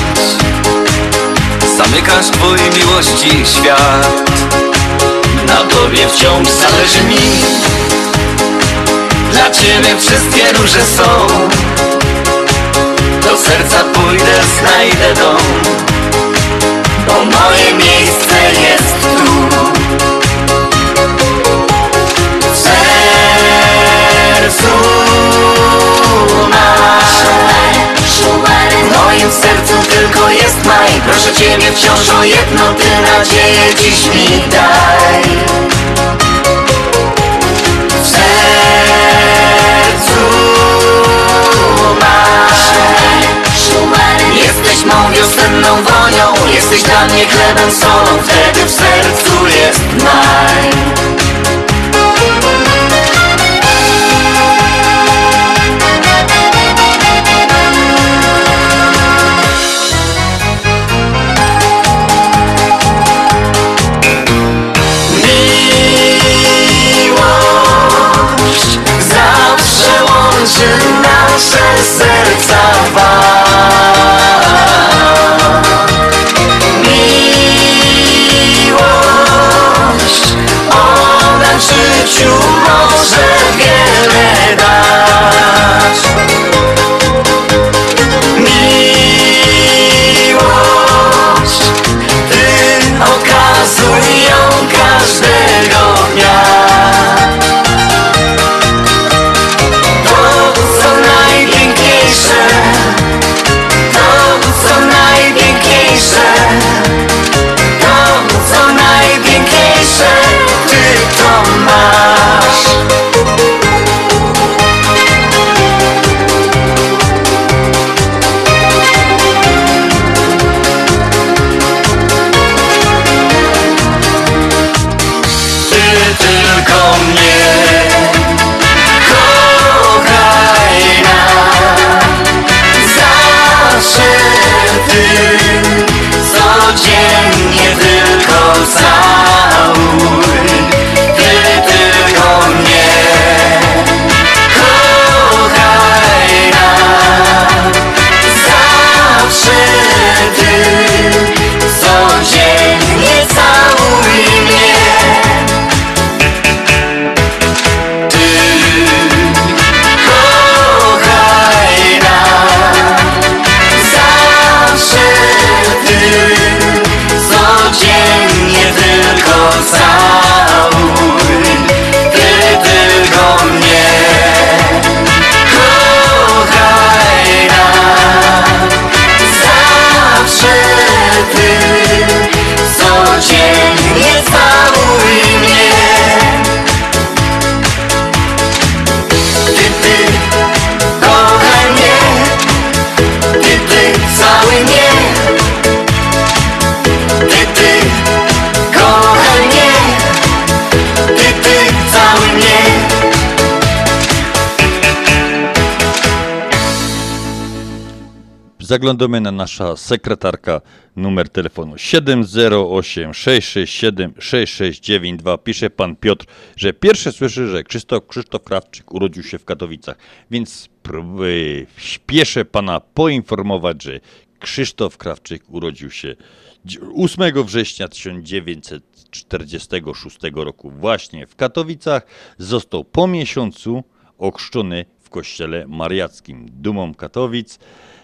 Zamykasz twój miłości świat. Na tobie wciąż zależy mi. Dla ciebie wszystkie róże są. Do serca pójdę, znajdę dom. Bo moje miejsce jest tu. W sercu moim sercu tylko jest maj. Proszę Ciebie wciąż o jedno Ty nadzieję dziś mi daj. W sercu masz Jesteś mą wiosenną wonią. Jesteś dla mnie chlebem, solą. Wtedy w sercu jest maj życiu może wiele dać. Tylko całuj Zaglądamy na nasza sekretarka, numer telefonu 708 667 6692. Pisze pan Piotr, że pierwsze słyszy, że Krzysztof, Krzysztof Krawczyk urodził się w Katowicach, więc y, śpieszę pana poinformować, że Krzysztof Krawczyk urodził się dzi- 8 września 1946 roku właśnie w Katowicach. Został po miesiącu ochrzczony w kościele mariackim Dumą Katowic.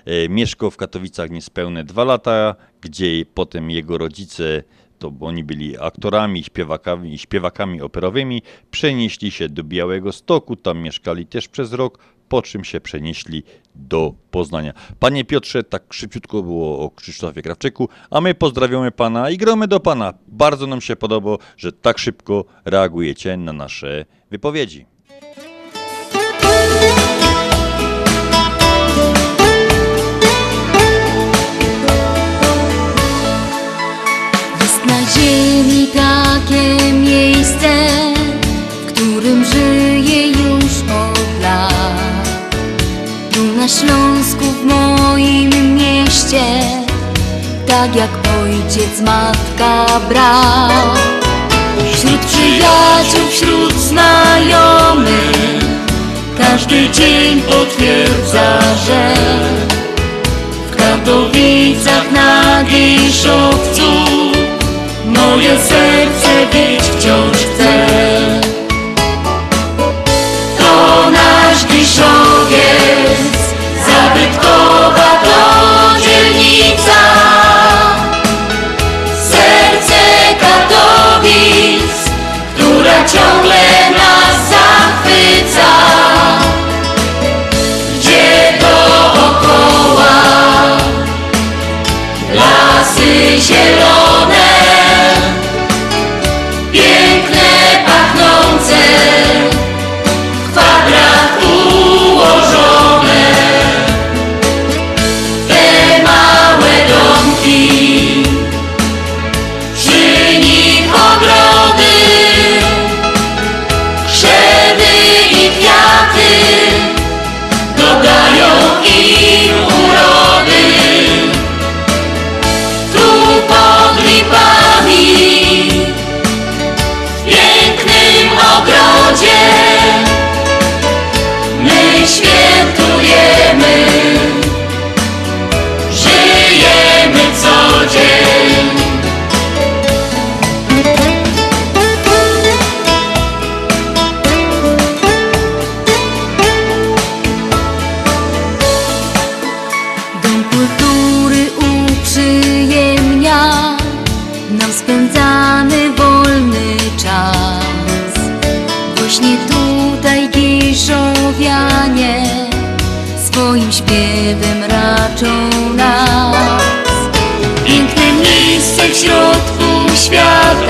E, Mieszkał w Katowicach niespełne dwa lata, gdzie potem jego rodzice, to bo oni byli aktorami, śpiewakami, śpiewakami operowymi, przenieśli się do Białego Stoku, tam mieszkali też przez rok, po czym się przenieśli do Poznania. Panie Piotrze, tak szybciutko było o Krzysztofie Krawczyku, a my pozdrawiamy pana i gromy do pana. Bardzo nam się podoba, że tak szybko reagujecie na nasze wypowiedzi. Ziemi takie miejsce, w którym żyję już od lat. Tu na Śląsku, w moim mieście, tak jak ojciec, matka, brat. Wśród przyjaciół, wśród znajomych, każdy dzień potwierdza, że w Katowicach na Giszowcu Moje serce bić wciąż chce. To nasz Giszowiec Zabytkowa to dzielnica Serce Katowic Która ciągle nas zachwyca. Gdzie dookoła Lasy zielone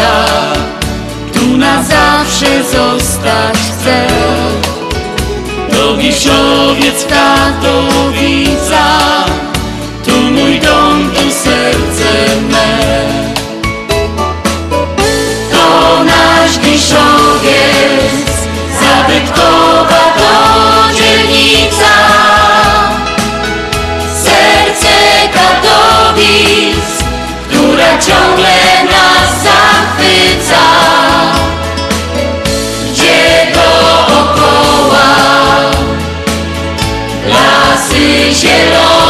świata, tu na zawsze zostać chcę. To Wiszowiec w Katowicach Tu mój dom, tu serce me To nasz Wiszowiec Zabytkowa to dzielnica 谢起。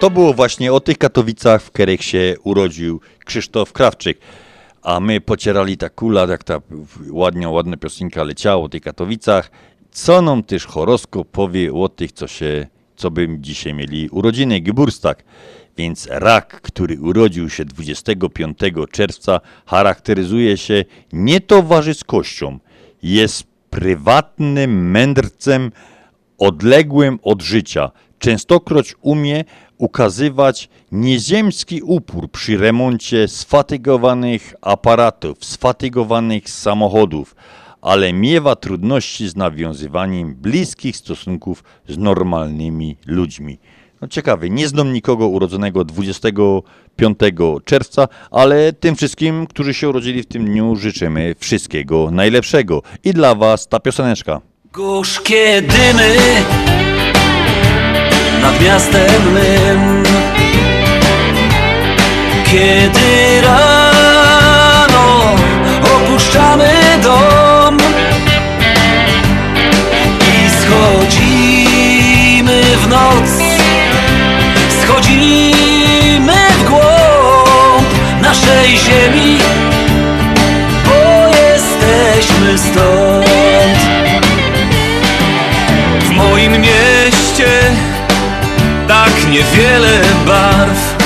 To było właśnie o tych Katowicach, w których się urodził Krzysztof Krawczyk. A my pocierali ta kula, jak ta ładnie, ładna piosenka leciała o tych Katowicach. Co nam też horoskop powie o tych, co się, co bym dzisiaj mieli urodziny, Geburstag. Więc rak, który urodził się 25 czerwca, charakteryzuje się nietowarzyskością. Jest prywatnym mędrcem, odległym od życia. Częstokroć umie ukazywać nieziemski upór przy remoncie sfatygowanych aparatów, sfatygowanych samochodów, ale miewa trudności z nawiązywaniem bliskich stosunków z normalnymi ludźmi. No ciekawe, nie znam nikogo urodzonego 25 czerwca, ale tym wszystkim, którzy się urodzili w tym dniu, życzymy wszystkiego najlepszego. I dla Was ta pioseneczka. Gorzkie dymy nad miastem mym. Kiedy rano opuszczamy dom I schodzimy w noc Schodzimy w głąb naszej ziemi Bo jesteśmy stąd niewiele barw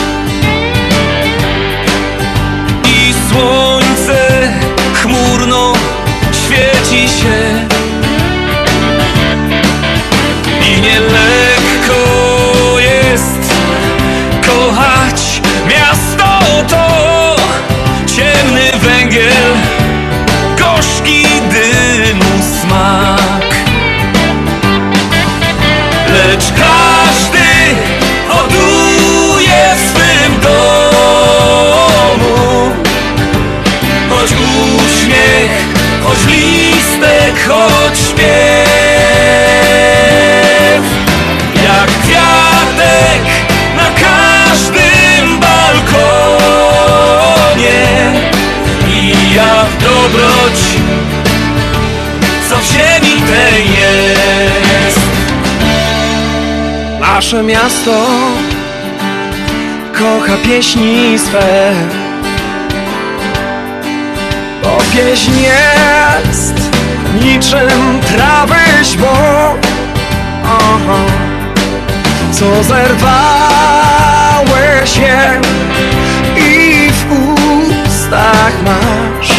choć listek, choć śpiew. Jak kwiatek na każdym balkonie. I jak dobroć, co w ziemi tej jest. Nasze miasto kocha pieśni swe pieśń jest niczym trawy Aha. Co zerwałeś je i w ustach masz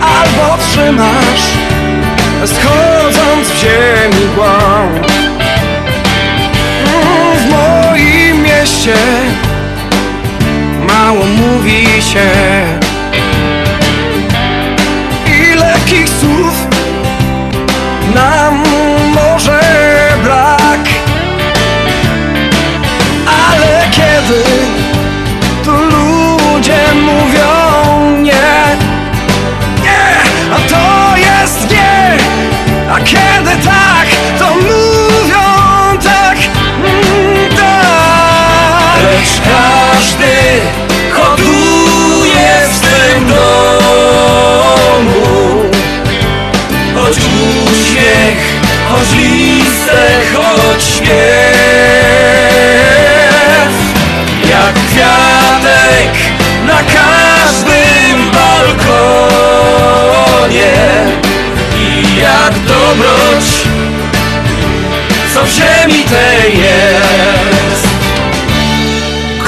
Albo trzymasz schodząc w ziemi głąb. W moim mieście mało mówi się nam może brak. Ale kiedy tu ludzie mówią nie nie, a to jest nie a kiedy tak, to mówią tak, mm, tak. Lecz każdy hoduje w swym domu Choć uśmiech, choć listek, choć śpiew. Jak kwiatek na każdym balkonie I jak dobroć, co w ziemi tej jest.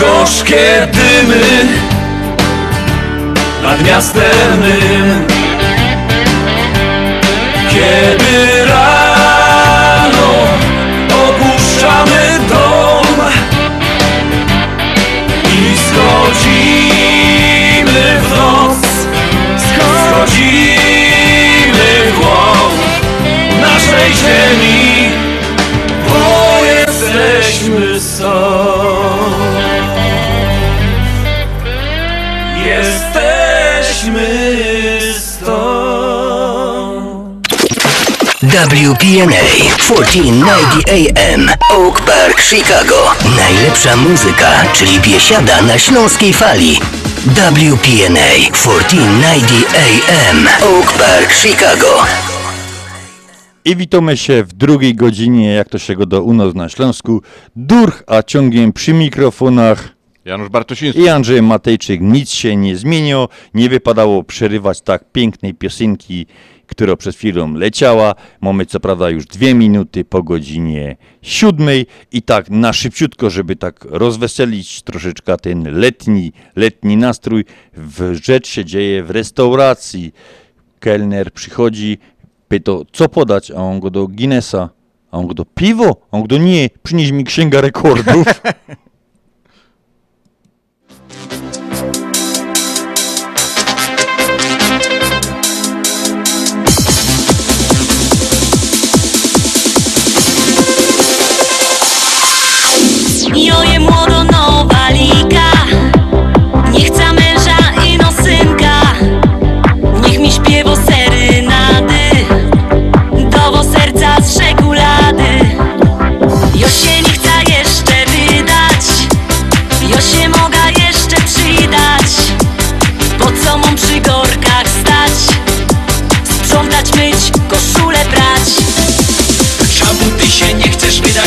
Gorzkie dymy nad miastem WPNA 1490 AM Oak Park, Chicago. Najlepsza muzyka, czyli biesiada na śląskiej fali. WPNA 1490 AM Oak Park, Chicago. I witamy się w drugiej godzinie, jak to się go do u nas na Śląsku. Durch, a ciągiem przy mikrofonach Janusz Bartosiński. i Andrzej Matejczyk. Nic się nie zmieniło, nie wypadało przerywać tak pięknej piosenki, która przed chwilą leciała. Mamy co prawda już dwie minuty po godzinie siódmej i tak na szybciutko, żeby tak rozweselić troszeczkę ten letni, letni nastrój. Rzecz się dzieje w restauracji. Kelner przychodzi, pyta, co podać, a on go do Guinnessa. A on go do piwo? A on go do nie, przynieś mi księga rekordów. *laughs*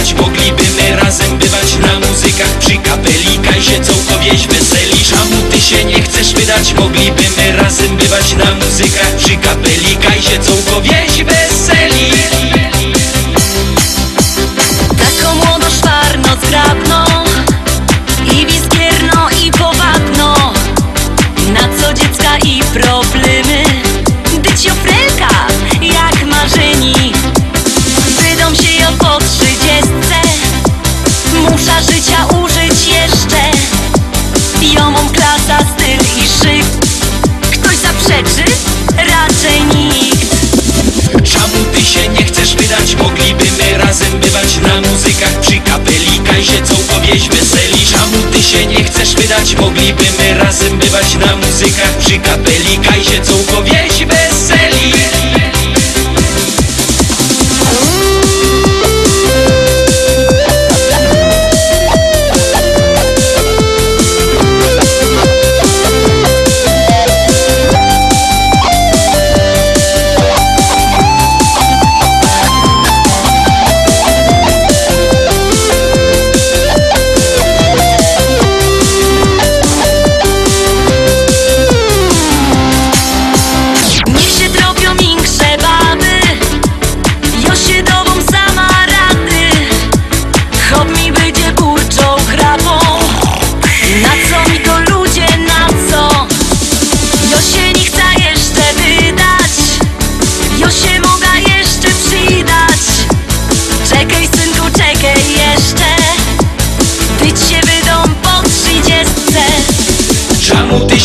chcesz wydać? Mogliby my razem bywać na muzykach przy kapeli Kajsie całkowieś weseli Czemu ty się nie chcesz wydać? Mogliby my razem bywać na muzykach przy kapeli Kajsie całkowieś weseli Mogliby my razem bywać na muzykach przy kapeli. Kajsie całkowieś weseli. Czemu ty się nie chcesz wydać? Mogliby my razem bywać na muzykach przy kapeli. Kajsie całkowieś weseli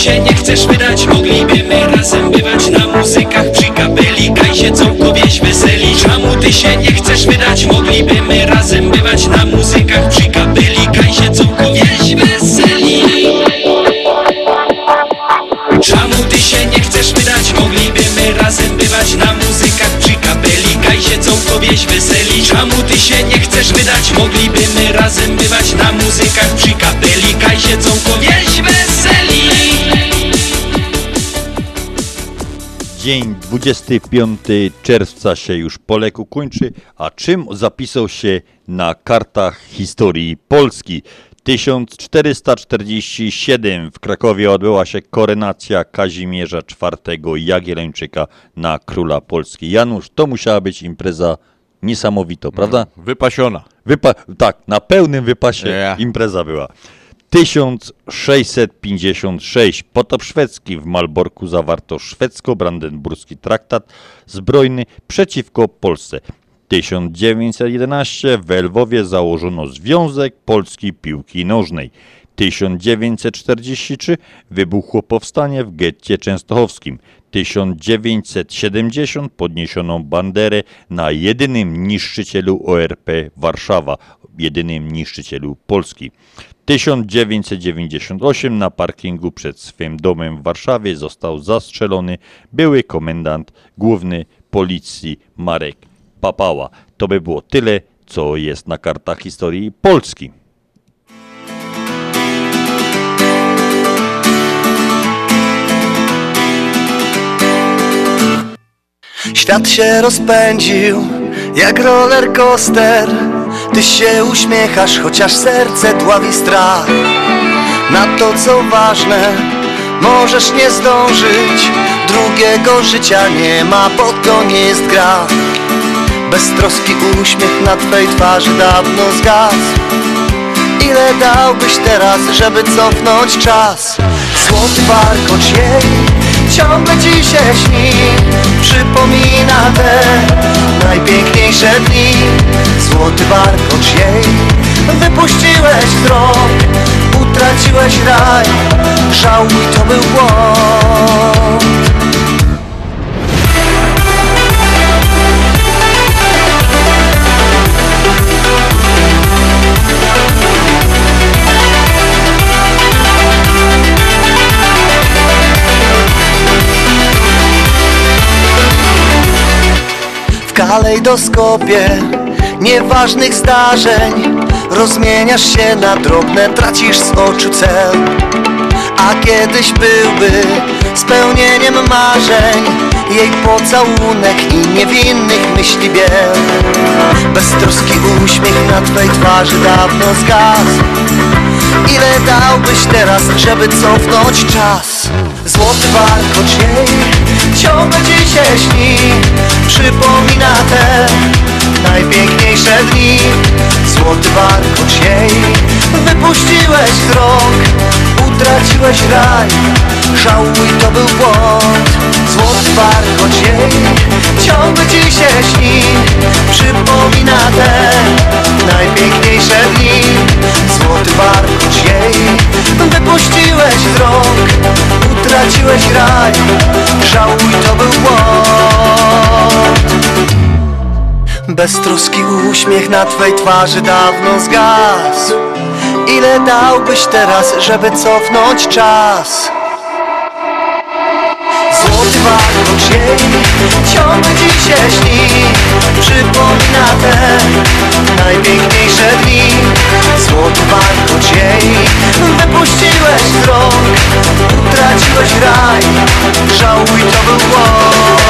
się nie chcesz wydać? Mogliby my razem bywać na muzykach przy kapeli weseli Czemu ty się nie chcesz wydać? Mogliby my razem bywać na muzykach przy kapeli Kajsie całkowieś weseli Czemu ty się nie chcesz wydać? Mogliby my razem bywać na muzykach przy kapeli Kajsie całkowieś weseli Czemu ty się nie chcesz wydać? Mogliby my razem bywać na muzykach przy kapeli Kajsie całkowieś weseli Dzień 25 czerwca się już po leku kończy, a czym zapisał się na kartach historii Polski? 1447 w Krakowie odbyła się koronacja Kazimierza IV Jagiellończyka na króla Polski. Janusz, to musiała być impreza niesamowita, prawda? Wypasiona. Wypa tak, na pełnym wypasie Yeah. impreza była. 1656 potop szwedzki w Malborku zawarto szwedzko-brandenburski traktat zbrojny przeciwko Polsce. 1911 w Lwowie założono Związek Polski Piłki Nożnej. 1943 wybuchło powstanie w getcie częstochowskim. 1970 podniesiono banderę na jedynym niszczycielu ORP Warszawa, jedynym niszczycielu Polski. 1998 na parkingu przed swym domem w Warszawie został zastrzelony były komendant główny policji Marek Papała. To by było tyle, co jest na kartach historii Polski. Świat się rozpędził, Jak roller coaster. Ty się uśmiechasz, chociaż serce dławi strach. Na to co ważne Możesz nie zdążyć. Drugiego życia nie ma, bo to nie jest gra. Beztroski uśmiech na twej twarzy dawno zgasł. Ile dałbyś teraz, żeby cofnąć czas? Złoty warkocz jej ciągle ci się śni. Przypomina te najpiękniejsze dni. Złoty warkocz jej Wypuściłeś wzrok Utraciłeś raj Żałuj, to był błąd kalejdoskopie. Nieważnych zdarzeń Rozmieniasz się na drobne, tracisz z oczu cel. A kiedyś byłby spełnieniem marzeń Jej pocałunek i niewinnych myśli biel Beztroski uśmiech na twej twarzy dawno zgasł. Ile dałbyś teraz, żeby cofnąć czas? Złoty warkocz jej ciągle ci się śni Przypomina te najpiękniejsze dni. Złoty warkocz jej Wypuściłeś wzrok Utraciłeś raj. Żałuj, to był błąd. Złoty warkocz jej Ciągle ci się śni. Przypomina te najpiękniejsze dni. Złoty warkocz jej Wypuściłeś wzrok Utraciłeś raj. Żałuj, to był błąd. Beztroski uśmiech na twej twarzy dawno zgasł Ile dałbyś teraz, żeby cofnąć czas? Złoty warkocz jej ciągle ci się śni Przypomina te najpiękniejsze dni. Złoty warkocz jej Wypuściłeś wzrok Utraciłeś raj. Żałuj, to był błąd.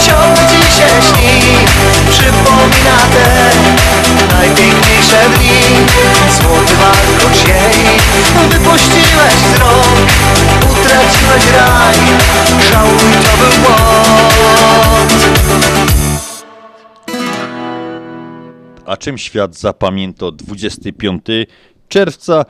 Ciągle ci się śni Przypomina te Wypuściłeś wzrok Utraciłeś raj Żałuj, to był błąd. A czym świat zapamięta 25 czerwca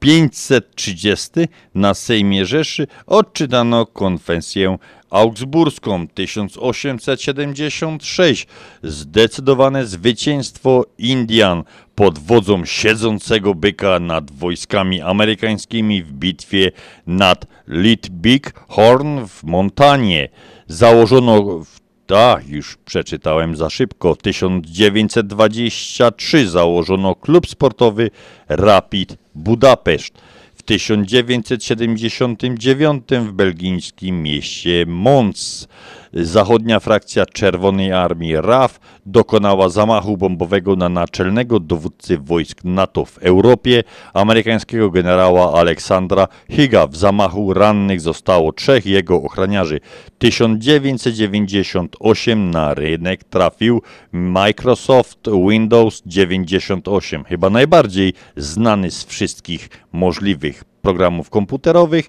1530 na Sejmie Rzeszy odczytano konwencję augsburską 1876. Zdecydowane zwycięstwo Indian pod wodzą siedzącego byka nad wojskami amerykańskimi w bitwie nad Little Big Horn w Montanie. Założono w tak, już przeczytałem za szybko. 1923 założono klub sportowy Rapid Budapeszt. W 1979 w belgijskim mieście Mons zachodnia frakcja Czerwonej Armii RAF dokonała zamachu bombowego na naczelnego dowódcy wojsk NATO w Europie, amerykańskiego generała Aleksandra Higa. W zamachu rannych zostało trzech jego ochraniarzy. 1998 na rynek trafił Microsoft Windows 98, chyba najbardziej znany z wszystkich możliwych programów komputerowych.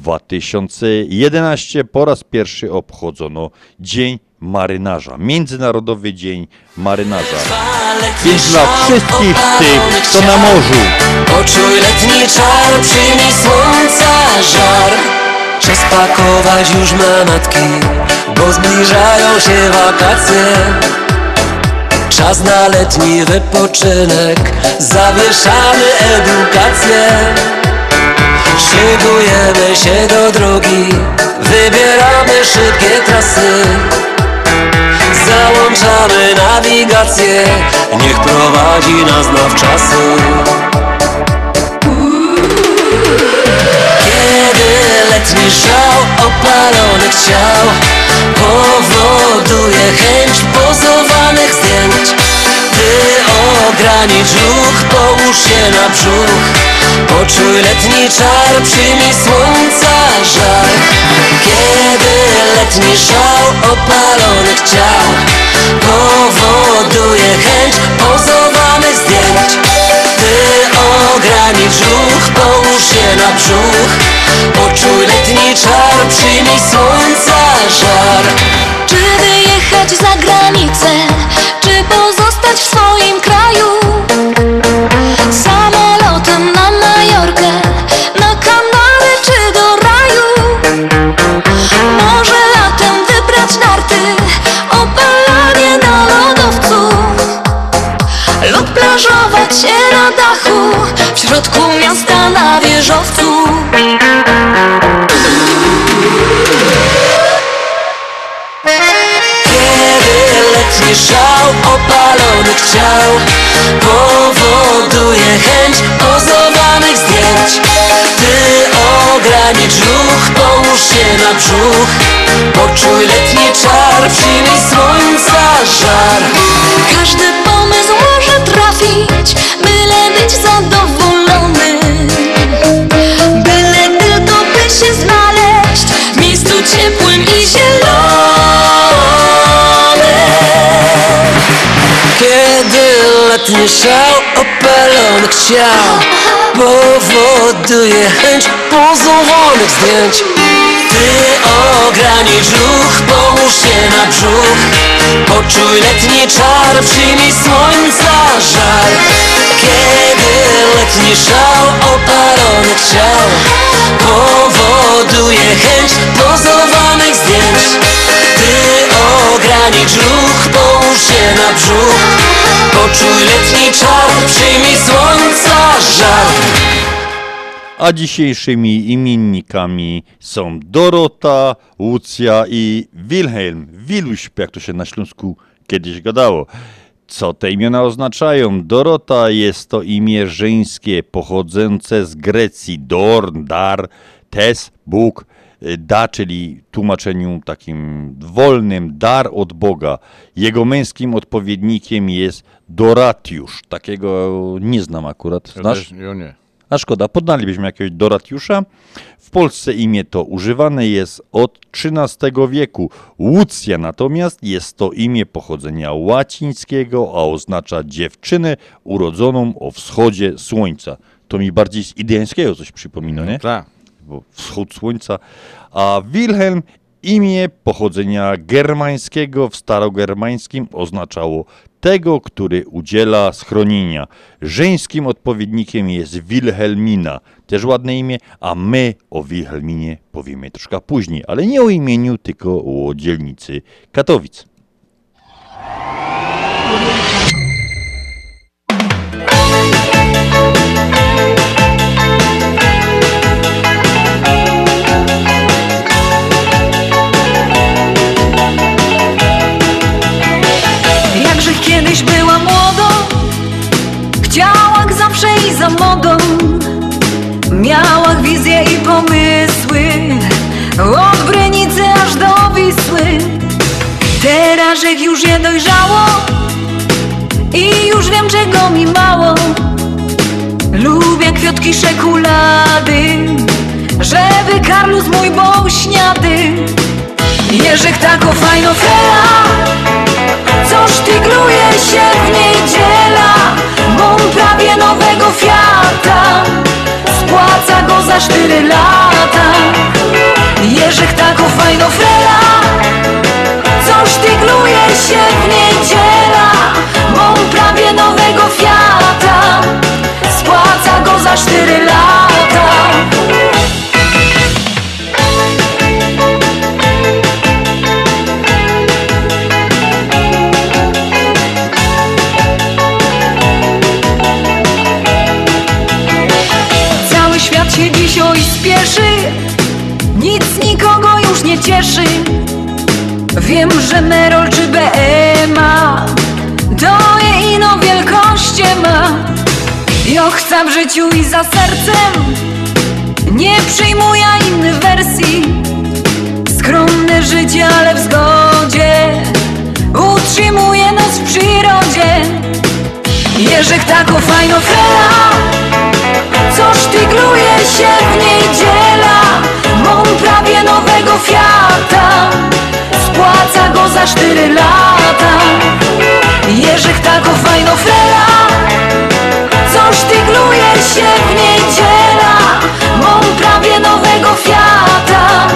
2011 po raz pierwszy obchodzono Dzień Marynarza, Międzynarodowy Dzień Marynarza. Więc dla wszystkich tych, co na morzu. Poczuj letni czar, przyjmij słońca żar. Czas pakować już manatki, bo zbliżają się wakacje? Czas na letni wypoczynek, zawieszamy edukację Szykujemy się do drogi, wybieramy szybkie trasy. Załączamy nawigację, niech prowadzi nas nawczasy Kiedy letni żał opalonych ciał Powoduje chęć pozowanych zdjęć Ty ogranicz ruch, połóż się na brzuch. Poczuj letni czar, przyjmij słońca żar. Kiedy letni szał opalonych ciał Powoduje chęć pozowanych zdjęć. Ty ogranicz ruch, połóż się na brzuch. Poczuj letni czar, przyjmij słońca żar. Czy wyjechać za granicę, czy w swoim kraju? Samolotem na Majorkę, na Kanary czy do raju? Może latem wybrać narty, opalanie na lodowcu Lub plażować się na dachu, w środku miasta na wieżowcu opalonych ciał Powoduje chęć pozowanych zdjęć. Ty ogranicz ruch, połóż się na brzuch. Poczuj letni czar, przyjmij słońca żar. Każdy pomysł może trafić, byle być zadowolony. Byle tylko by się znaleźć w miejscu ciepłym i zielonym letni szał opalonych ciał Powoduje chęć pozowanych zdjęć. Ty ogranicz ruch, połóż się na brzuch. Poczuj letni czar, przyjmij słońca żar Kiedy letni szał opalonych ciał Powoduje chęć pozowanych zdjęć. Ty ogranicz ruch, połóż się na brzuch Poczuj letni czar, przyjmij słońca żar A dzisiejszymi imiennikami są Dorota, Łucja i Wilhelm. Wiluś, jak to się na Śląsku kiedyś gadało. Co te imiona oznaczają? Dorota jest to imię żeńskie pochodzące z Grecji. Dorn, dar, tes, Bóg, da, czyli tłumaczeniu takim wolnym, dar od Boga. Jego męskim odpowiednikiem jest Doratiusz. Takiego nie znam akurat. Znasz? Ja nie. A szkoda, poddalibyśmy jakiegoś Doratiusza. W Polsce imię to używane jest od XIII wieku. Łucja natomiast jest to imię pochodzenia łacińskiego, a oznacza dziewczynę urodzoną o wschodzie słońca. To mi bardziej z ideańskiego coś przypomina, nie? Tak. Bo wschód słońca. A Wilhelm imię pochodzenia germańskiego w starogermańskim oznaczało tego, który udziela schronienia. Żeńskim odpowiednikiem jest Wilhelmina, też ładne imię, a my o Wilhelminie powiemy troszkę później, ale nie o imieniu, tylko o dzielnicy Katowic. Kiedyś była młodą Chciała zawsze i za modą. Miała wizje i pomysły Od Brynicy aż do Wisły. Teraz jak już je dojrzało I już wiem czego mi mało. Lubię kwiatki szekulady Żeby Karlus mój był śniady Jerzych tako fajno fela. Co sztygluje się w niedziela Mam prawie nowego Fiata. Spłaca go za cztery lata. Jerzych tako fajno frela Co sztygluje się w niedziela Mam prawie nowego Fiata. Spłaca go za cztery się dzisiaj spieszy. Nic nikogo już nie cieszy. Wiem, że Merol czy BMA To je ino wielkości ma. Ja chcę w życiu i za sercem. Nie przyjmuję innych wersji. Skromne życie, ale w zgodzie Utrzymuje nas w przyrodzie. Jerzych tako fajno frela Co sztygluje się w niedziela Mam prawie nowego Fiata. Spłaca go za cztery lata. Jerzych tako fajno frela Co sztygluje się w niedziela Mam prawie nowego Fiata.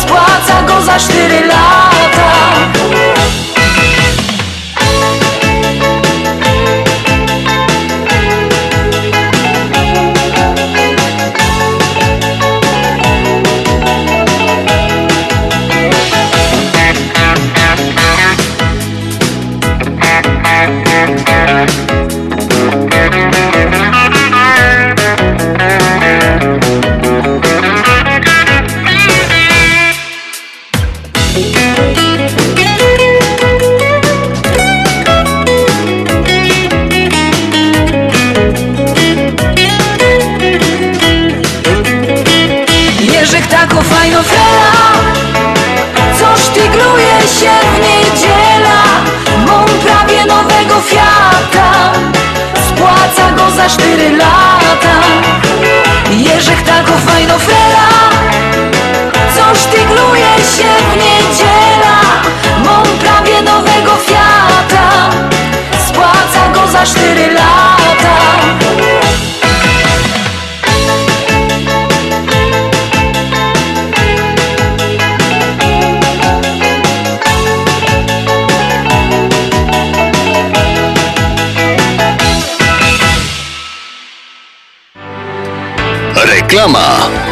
Spłaca go za cztery lata Reklama.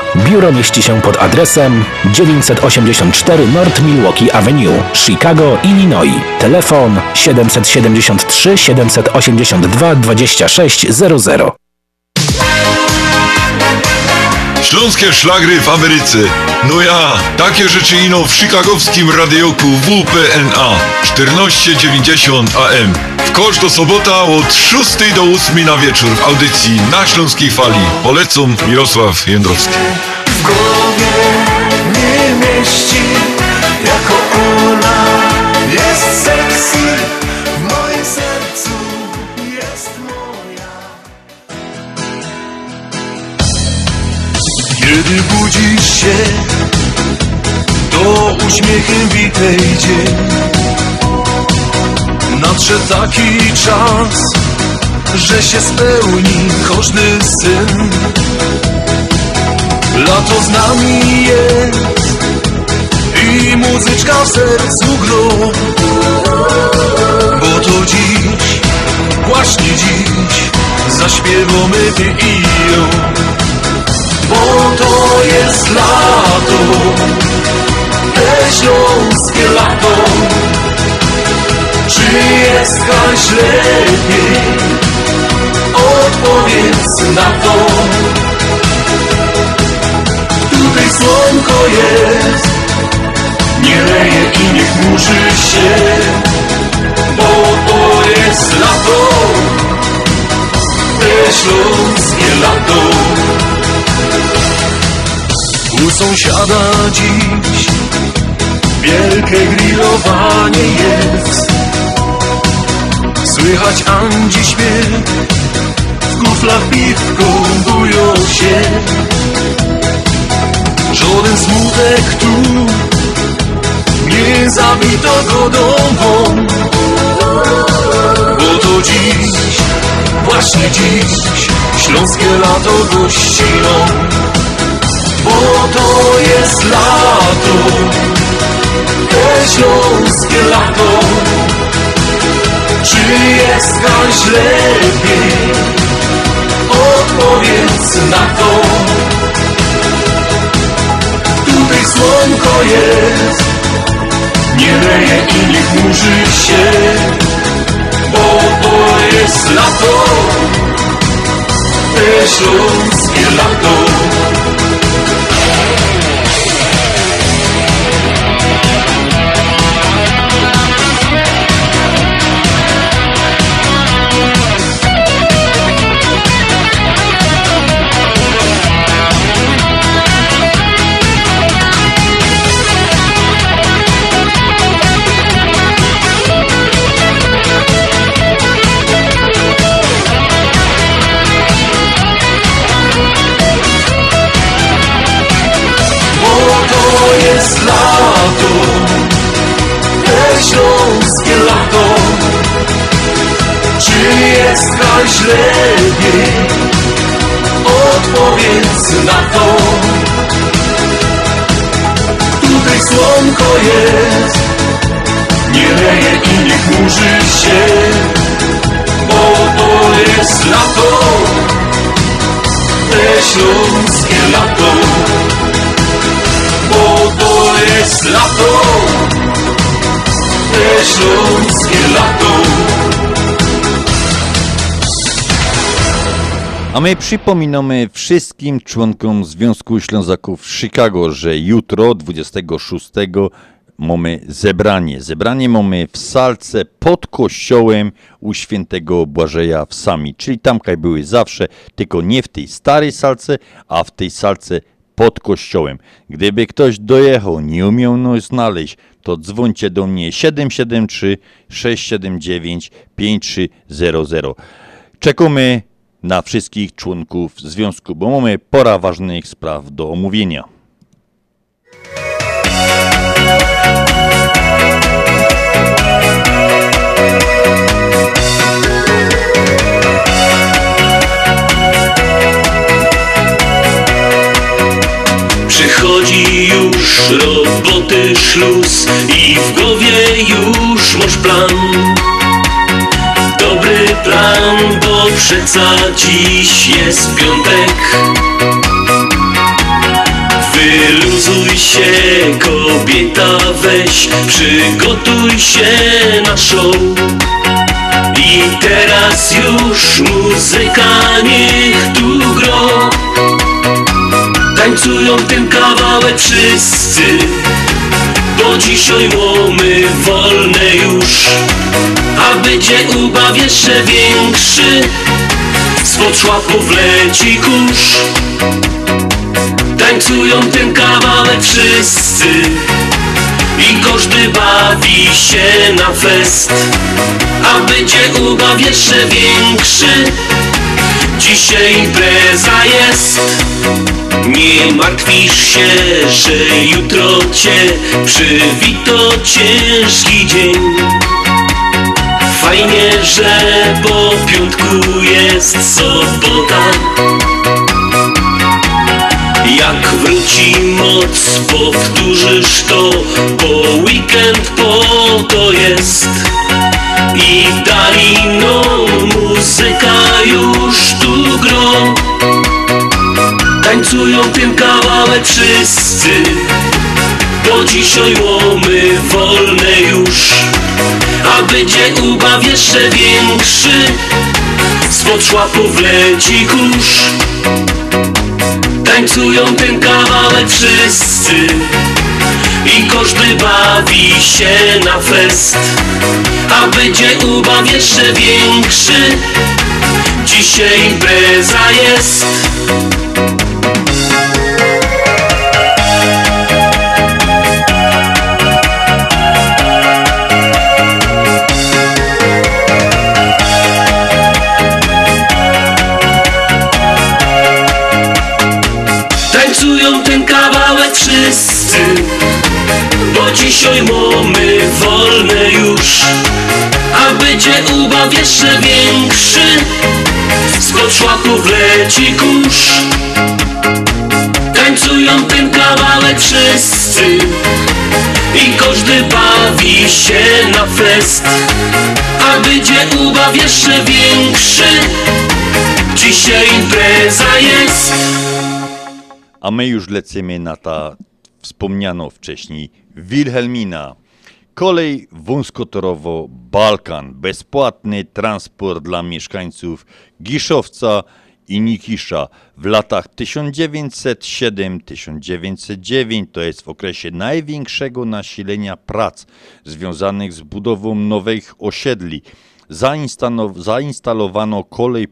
Biuro mieści się pod adresem 984 North Milwaukee Avenue, Chicago, Illinois. Telefon 773 782 2600. Śląskie szlagry w Ameryce. No ja, takie rzeczy ino w chicagowskim radioku WPNA 1490 AM. W do sobota od 6 do 8 na wieczór w audycji na Śląskiej Fali. Polecam Mirosław Jędrowski. w głowie nie mieści Jako ona jest sexy W moim sercu jest moja Gdy budzisz się To uśmiechem witaj dzień Nadszedł taki czas Że się spełni każdy syn. Lato z nami jest I muzyczka w sercu gro Bo to dziś Właśnie dziś Zaśpiewamy ty i ja Bo to jest lato Te śląskie lato Czy jest kaś lepiej? Odpowiedz na to. Tutaj słonko jest. Nie leje i nie chmurzy się Bo to jest lato. Te śląskie lato. U sąsiada dziś Wielkie grillowanie jest Słychać Andzi śpiew. W kuflach piwko bują się. Żaden smutek tu Nie zabito go domą Bo to dziś, właśnie dziś Śląskie lato gościną. Bo to jest lato Te śląskie lato Czy jest kaś lepiej? Odpowiedz na to. Tutaj słonko jest. Nie leje i nie chmurzy się Bo to jest lato. Te śląskie lato A my przypominamy wszystkim członkom Związku Ślązaków Chicago, że jutro, 26, mamy zebranie. Zebranie mamy w salce pod kościołem u świętego Błażeja w Sami. Czyli tam, kaj były zawsze, tylko nie w tej starej salce, a w tej salce pod kościołem. Gdyby ktoś dojechał, nie umiał nas znaleźć, to dzwońcie do mnie 773 679 5300. Czekamy na wszystkich członków związku, bo mamy pora ważnych spraw do omówienia. Przychodzi już roboty szluz i w głowie już masz plan plan, bo przeca dziś jest piątek. Wyluzuj się kobieta weź, przygotuj się na show. I teraz już muzyka niech tu gro. Tańcują ten kawałek wszyscy Bo dzisiaj łomy wolne już będzie ubaw jeszcze większy Spod szłapów leci kurz. Tańcują ten kawałek wszyscy I każdy bawi się na fest. A będzie ubaw jeszcze większy Dzisiaj impreza jest. Nie martwisz się, że jutro cię przywito ciężki dzień Fajnie, że po piątku jest sobota. Jak wróci moc, powtórzysz to Bo weekend po to jest. I w dali no muzyka już tu gro. Tańcują ten kawałek wszyscy. Bo dzisiaj łomy wolne już A będzie ubaw jeszcze większy. Spod szłapów leci kurz. Tańcują ten kawałek wszyscy. I każdy bawi się na fest. A będzie ubaw jeszcze większy. Dzisiaj impreza jest Ubaw jeszcze większy Dzisiaj impreza jest A my już lecimy na ta wspomniano wcześniej Wilhelmina. Kolej wąskotorowo Balkan. Bezpłatny transport dla mieszkańców Giszowca i Nikisza w latach 1907-1909, to jest w okresie największego nasilenia prac związanych z budową nowych osiedli. Zainstalowano kolej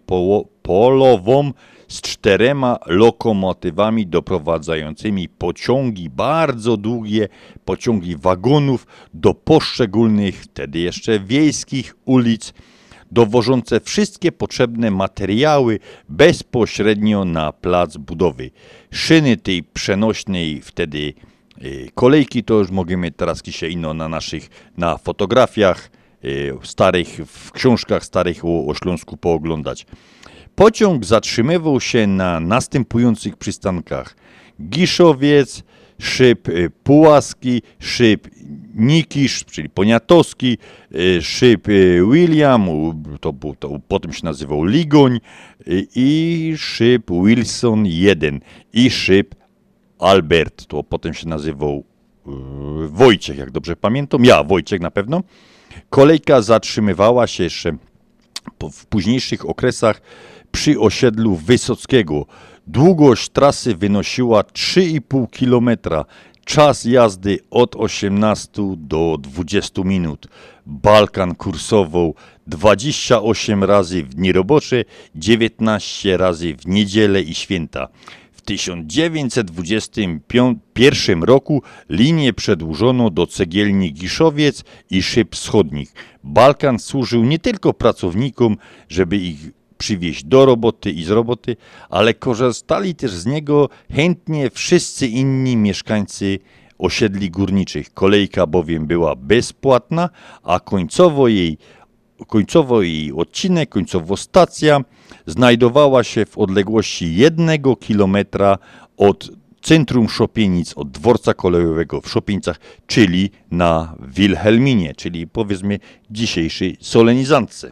polową z czterema lokomotywami doprowadzającymi pociągi, bardzo długie pociągi wagonów do poszczególnych, wtedy jeszcze wiejskich ulic, dowożące wszystkie potrzebne materiały bezpośrednio na plac budowy. Szyny tej przenośnej wtedy y, kolejki to już możemy teraz dzisiaj ino na naszych, na fotografiach y, starych, w książkach starych o, o Śląsku pooglądać. Pociąg zatrzymywał się na następujących przystankach. Giszowiec, szyb y, Pułaski, szyb Nikisz, czyli Poniatowski, y, szyb y, William, to, to potem się nazywał Ligoń y, i szyb Wilson 1 i szyb Albert, to potem się nazywał Wojciech, jak dobrze pamiętam. Ja, Wojciech na pewno. Kolejka zatrzymywała się jeszcze w późniejszych okresach przy osiedlu Wysockiego. Długość trasy wynosiła 3,5 km. Czas jazdy od 18 do 20 minut. Balkan kursował 28 razy w dni robocze, 19 razy w niedzielę i święta. W 1921 roku linię przedłużono do cegielni Giszowiec i Szyb Wschodnich. Balkan służył nie tylko pracownikom, żeby ich przywieźć do roboty i z roboty, ale korzystali też z niego chętnie wszyscy inni mieszkańcy osiedli górniczych. Kolejka bowiem była bezpłatna, a końcowo jej, końcowo jej odcinek, końcowo stacja znajdowała się w odległości jednego kilometra od centrum Szopienic, od dworca kolejowego w Szopienicach, czyli na Wilhelminie, czyli powiedzmy dzisiejszej solenizantce.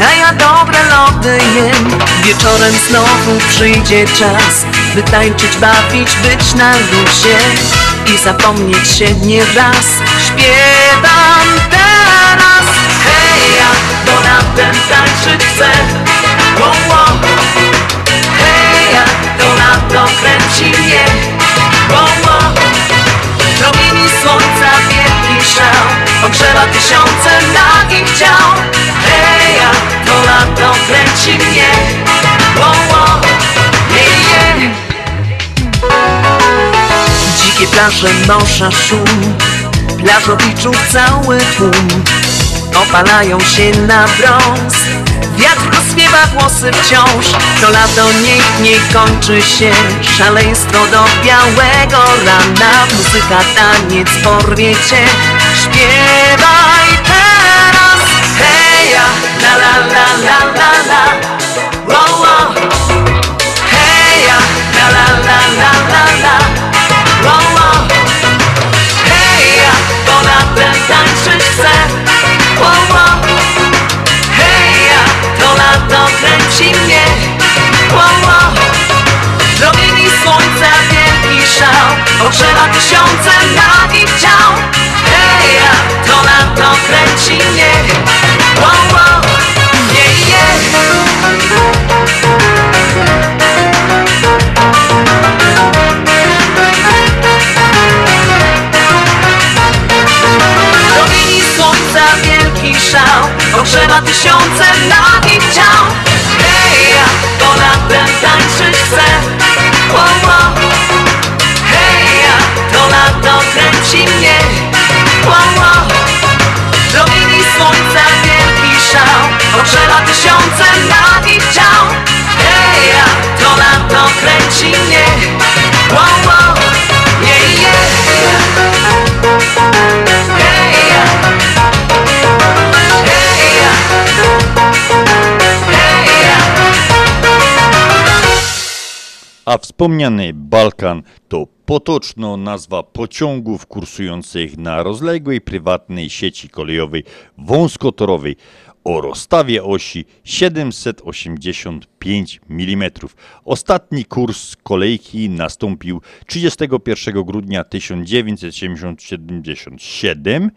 a ja dobre lody jem. Wieczorem znowu przyjdzie czas By tańczyć, bawić, być na luzie I zapomnieć się nie raz. Śpiewam teraz. Hej, ja do ratem tańczyć chcę. Wow, wow. Hej, lato kręci mnie. Wow, wow. Promieni słońca szał Ogrzewa tysiące nagich ciał Heja, to lato kręci mnie. Wow, wow. Yeah, yeah. Dzikie plaże, morza, szum Plażowiczów cały tłum. Opalają się na brąz Wiatr rozwiewa głosy wciąż. To lato niech nie kończy się Szaleństwo do białego rana. Muzyka, taniec porwie cię Śpiewaj teraz Heja, la la la la la la wow, wow. Heja, la la la la la la wow, wow. Heja, bo latem tańczyć chcę wow, wow. Heja, to kręci mnie wow, wow. Promieni słońca wielki szał Ogrzewa tysiące nagich ciał kręci mnie. Wow, wow. Słońca wielki szał. Ogrzewa tysiące Wspomniany Balkan to potoczno nazwa pociągów kursujących na rozległej prywatnej sieci kolejowej wąskotorowej o rozstawie osi 785 mm. Ostatni kurs kolejki nastąpił 31 grudnia 1977.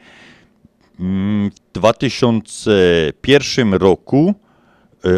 Mm, W 2001 roku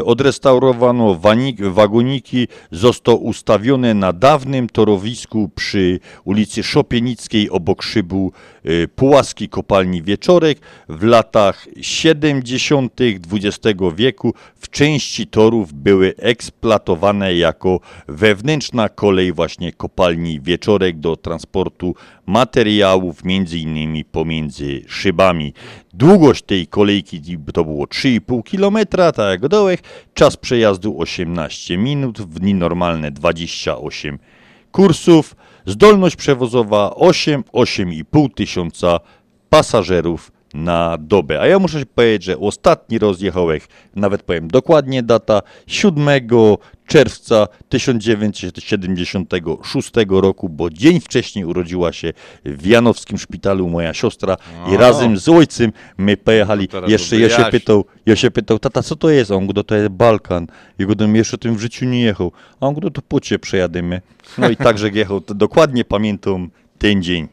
odrestaurowano wanik- wagoniki, został ustawiony na dawnym torowisku przy ulicy Szopienickiej obok szybu e, Pułaski Kopalni Wieczorek. W latach 70. XX wieku w części torów były eksploatowane jako wewnętrzna kolej właśnie Kopalni Wieczorek do transportu materiałów, między innymi pomiędzy szybami. Długość tej kolejki to było 3,5 km, tak jak dołek. Czas przejazdu 18 minut, w dni normalne 28 kursów. Zdolność przewozowa 8-8,5 tysiąca pasażerów na dobę. A ja muszę powiedzieć, że ostatni rozjechałek, nawet powiem dokładnie data, 7 czerwca 1976 roku, bo dzień wcześniej urodziła się w Janowskim Szpitalu moja siostra i razem z ojcem my pojechali. teraz Jeszcze to ja się pytał, ja się pytał, tata, co to jest? A on mówi, to jest Balkan. Jego dom jeszcze tym w życiu nie jechał. A on mówi, to po cię przejadymy. No i także *laughs* jechał. To dokładnie pamiętam ten dzień.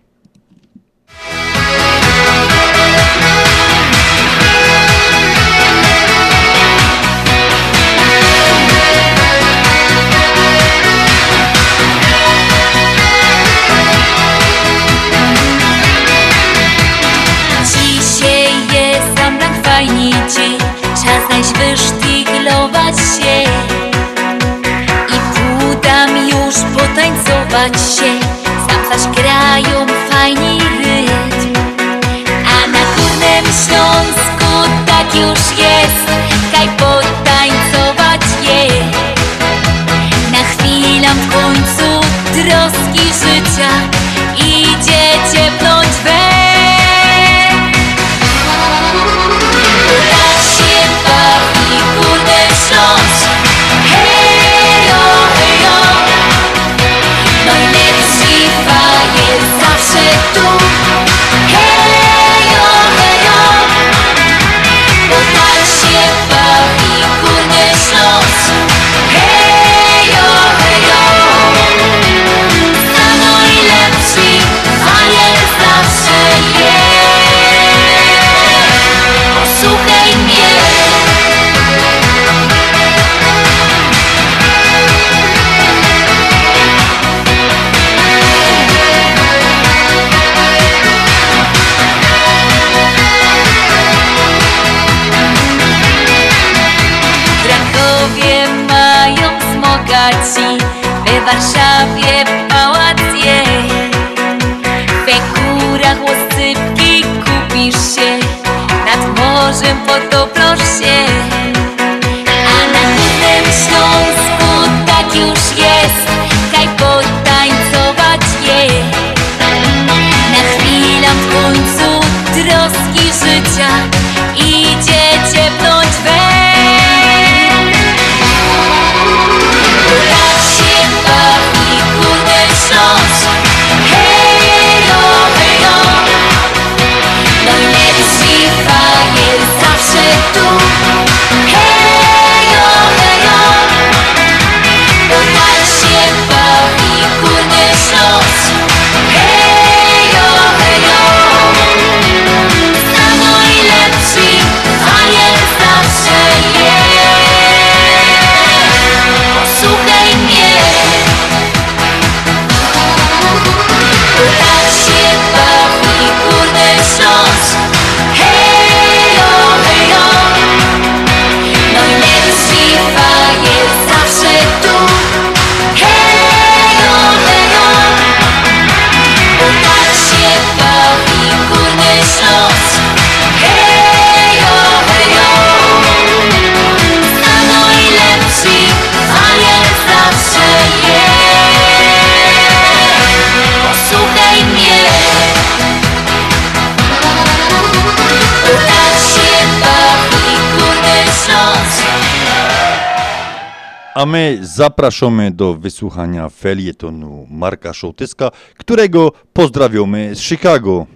A my zapraszamy do wysłuchania felietonu Marka Szołtyska, którego pozdrawiamy z Chicago.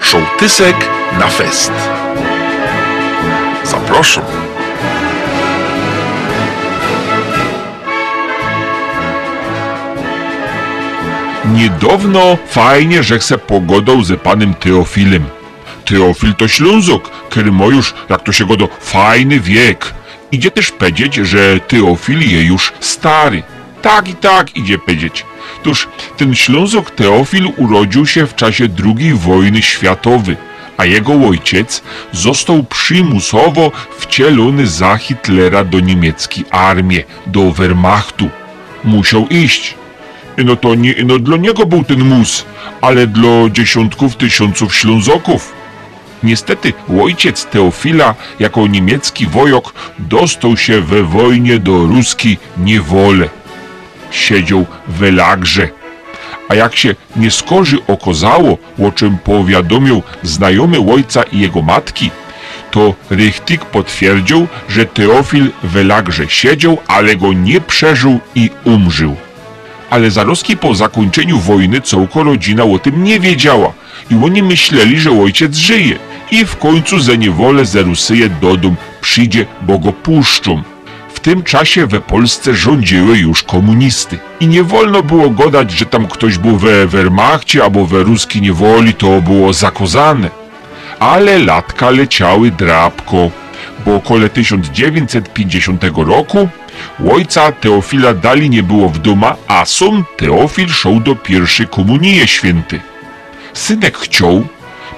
Szołtysek na fest. Zapraszam. Niedawno fajnie, że se pogodą ze panem Teofilem. Teofil to Ślązok, już, jak to się godo, fajny wiek. Idzie też powiedzieć, że Teofil je już stary. Tak i tak idzie powiedzieć. Toż ten Ślązok Teofil urodził się w czasie II wojny światowej, a jego ojciec został przymusowo wcielony za Hitlera do niemieckiej armii, do Wehrmachtu. Musiał iść. No to nie no dla niego był ten mus, ale dla dziesiątków tysiąców Ślązoków. Niestety ojciec Teofila jako niemiecki wojok dostał się we wojnie do ruskiej niewolę. Siedział w lagrze. A jak się nie skorzy okazało, o czym powiadomił znajomy ojca i jego matki, to Rychtik potwierdził, że Teofil w lagrze siedział, ale go nie przeżył i umrzył ale zaroski po zakończeniu wojny całko rodzina o tym nie wiedziała. I oni myśleli, że ojciec żyje. I w końcu za niewolę do dom przyjdzie, bo go puszczą. W tym czasie we Polsce rządziły już komunisty. I nie wolno było godać, że tam ktoś był we Wehrmachcie albo we ruskiej niewoli, to było zakozane. Ale latka leciały drapko, bo około 1950 roku ojca Teofila dali nie było w doma, a sam Teofil szedł do pierwszej komunii święty. Synek chciał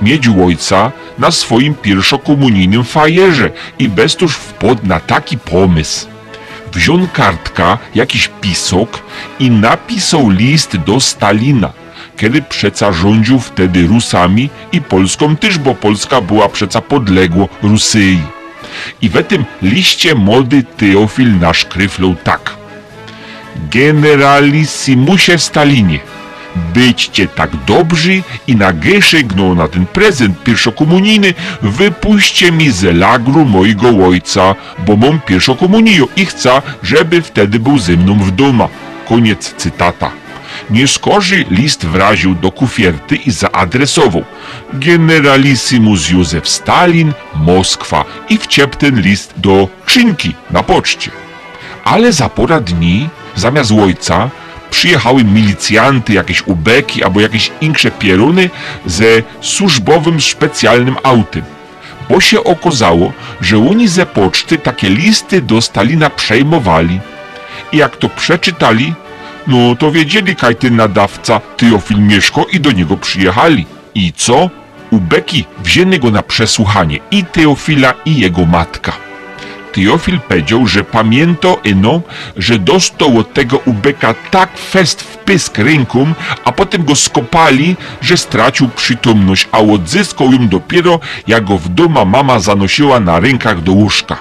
mieć ojca na swoim pierwszokomunijnym fajerze i bestuż wpadł na taki pomysł. Wziął kartka, jakiś pisok i napisał list do Stalina, kiedy przeca rządził wtedy Rusami i Polską też, bo Polska była przeca podległo Rusyi. I w tym liście młody Teofil naszkryflał tak. Generalissimusie Stalinie, byćcie tak dobrzy i na geszygną na ten prezent pierwszokomunijny wypuśćcie mi z lagru mojego ojca, bo mam pierwszokomunię i chcę, żeby wtedy był ze mną w doma. Koniec cytata. Nie skorzy list wraził do kufierty i zaadresował Generalissimus Józef Stalin, Moskwa i wciep ten list do skrzynki na poczcie. Ale za pora dni, zamiast ojca, przyjechały milicjanty, jakieś ubeki albo jakieś insze pieruny ze służbowym specjalnym autem. Bo się okazało, że oni ze poczty takie listy do Stalina przejmowali. I jak to przeczytali, no to wiedzieli kaj ten nadawca Teofil Mieszko i do niego przyjechali. I co? Ubeki wzięli go na przesłuchanie i Teofila i jego matka. Teofil powiedział, że pamięta eno, że dostał od tego ubeka tak fest w pysk ręką, a potem go skopali, że stracił przytomność, a odzyskał ją dopiero, jak go w doma mama zanosiła na rękach do łóżka.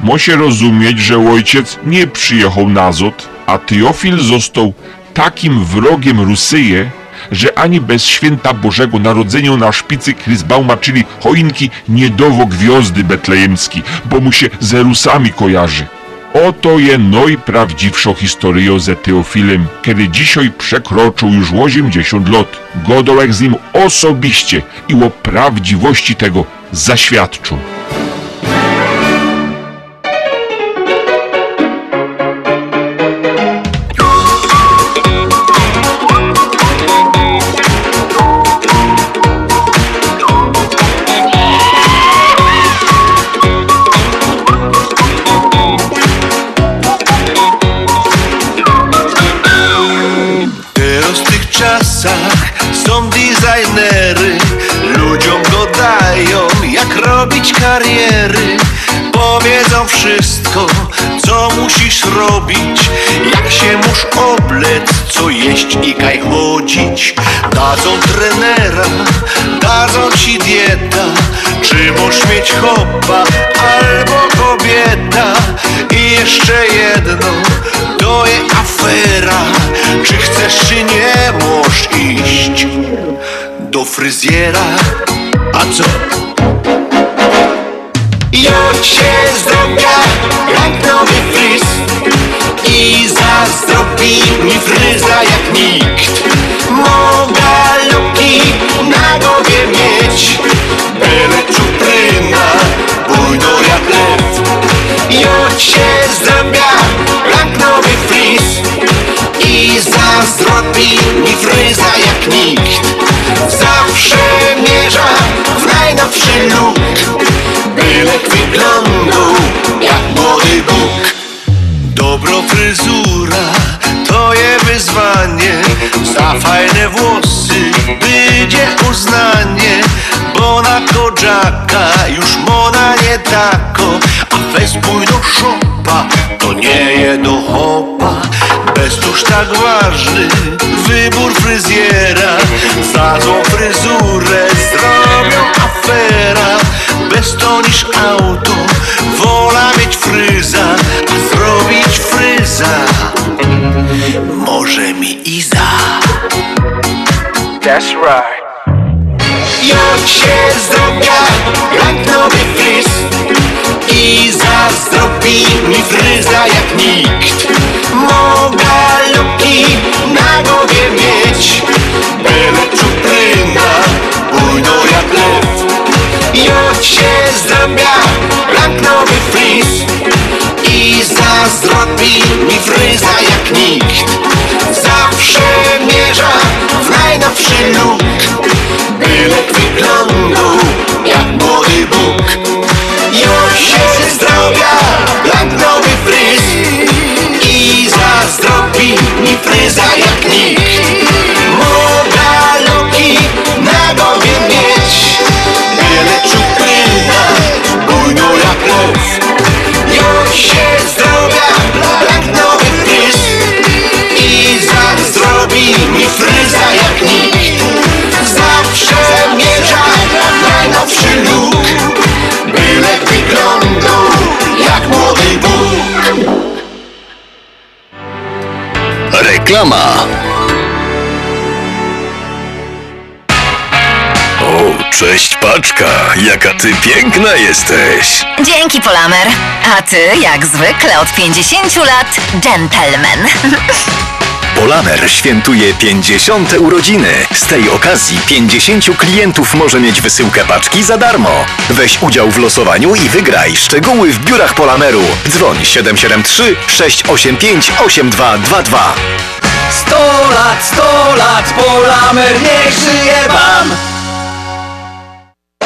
Mosie rozumieć, że ojciec nie przyjechał na zot, a Teofil został takim wrogiem Rusyje, że ani bez święta Bożego Narodzenia na szpicy Chrisbauma, czyli choinki, nie dowo gwiazdy betlejemski, bo mu się z Jerusami kojarzy. Oto je najprawdziwsza historia ze Teofilem, kiedy dzisiaj przekroczył już 80 lat. Godolek z nim osobiście i o prawdziwości tego zaświadczył. Są designery Ludziom dodają jak robić kariery. Powiedzą wszystko musisz robić. Jak się musz oblec, co jeść i kaj chodzić? Dadzą trenera, dadzą ci dieta. Czy możesz mieć chopa albo kobieta? I jeszcze jedno, to jest afera. Czy chcesz czy nie możesz iść do fryzjera? A co? Ja się zdrowia jak nowy fryz. I zazdrobi mi fryza jak nikt. Mogę luki na głowie mieć. Byle czupryna, bujno jak lew. Ja się zdrowia jak nowy fryz. I zazdrobi mi fryza jak nikt. Zawsze mierza w najnowszy look Bylek wyglądał jak młody Bóg. Dobro fryzura to je wyzwanie. Za fajne włosy będzie uznanie Bo na kodzaka już mona nie tako. A weź do szopa to nie je do hopa Bez tuż tak ważny wybór fryzjera. Za złą fryzurę zrobią afera. Bez to niż auto Wola mieć fryza A zrobić fryza. Może mi Iza. That's right Jak się zdrowia jak nowy fryz. I zazdrobi mi fryza jak nikt. Mogę luki na głowie mieć. Byle czupryna, bujno jak lew. Jak się zdrowia jak nowy fryz. I zazdrobi mi fryza jak nikt Zawsze mierza w najnowszy look Bylek wyglądał jak młody Bóg. Ja się zdrowia jak nowy fryz. I zazdrobi mi fryza jak nikt. Mogę luki na głowie mieć. Byle czupryna, bujno jak lew Ja się zdrowia Reklama. O, cześć paczka, jaka ty piękna jesteś. Dzięki, Polamer. A ty, jak zwykle, od 50 lat, gentleman. *laughs* Polamer świętuje 50 urodziny. Z tej okazji 50 klientów może mieć wysyłkę paczki za darmo. Weź udział w losowaniu i wygraj. Szczegóły w biurach Polameru. Dzwoń 773 685 8222. 100 lat, 100 lat, Polamer niech żyje wam!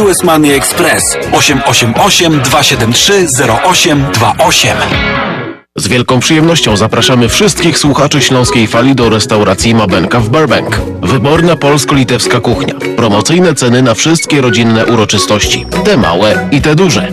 US Money Express 888 273 0828. Z wielką przyjemnością zapraszamy wszystkich słuchaczy Śląskiej Fali do restauracji Mabenka w Burbank. Wyborna polsko-litewska kuchnia. Promocyjne ceny na wszystkie rodzinne uroczystości. Te małe i te duże.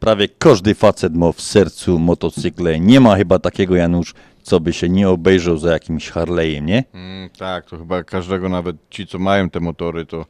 Prawie każdy facet ma w sercu motocykle. Nie ma chyba takiego, Janusz, co by się nie obejrzał za jakimś Harley'em, nie? Mm, tak, to chyba każdego, nawet ci, co mają te motory, to,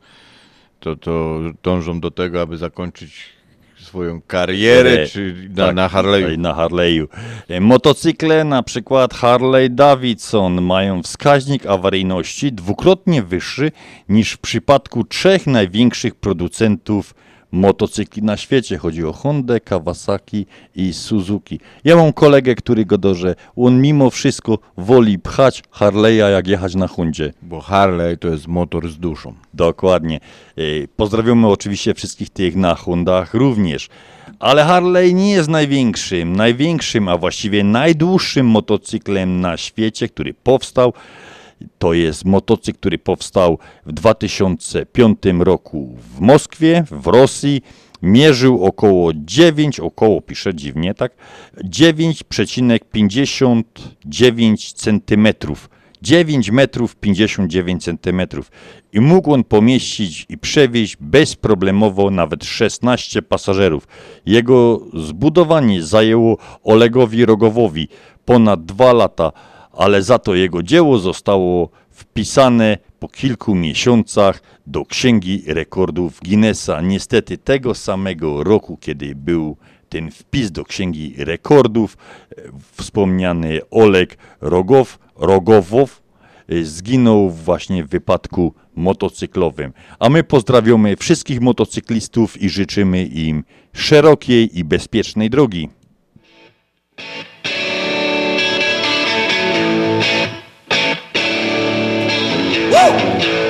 to, to dążą do tego, aby zakończyć swoją karierę, czy na, Tak, na Harley'u. Na Harley'u. E, Motocykle, na przykład Harley Davidson, mają wskaźnik awaryjności dwukrotnie wyższy niż w przypadku trzech największych producentów motocykli na świecie. Chodzi o Hondę, Kawasaki i Suzuki. Ja mam kolegę, który go że on mimo wszystko woli pchać Harley'a, jak jechać na Hondzie. Bo Harley to jest motor z duszą. Dokładnie. E, Pozdrawiamy oczywiście wszystkich tych na Hondach również. Ale Harley nie jest największym. Największym, a właściwie najdłuższym motocyklem na świecie, który powstał. To jest motocykl, który powstał w 2005 roku w Moskwie, w Rosji. Mierzył około 9, około pisze dziwnie, tak? 9,59 centymetrów. 9 metrów 59 centymetrów i mógł on pomieścić i przewieźć bezproblemowo nawet 16 pasażerów. Jego zbudowanie zajęło Olegowi Rogowowi ponad dwa lata, ale za to jego dzieło zostało wpisane po kilku miesiącach do Księgi Rekordów Guinnessa. Niestety tego samego roku, kiedy był ten wpis do Księgi Rekordów, e, wspomniany Oleg Rogow, Rogowow e, zginął właśnie w wypadku motocyklowym. A my pozdrawiamy wszystkich motocyklistów i życzymy im szerokiej i bezpiecznej drogi. Kiedy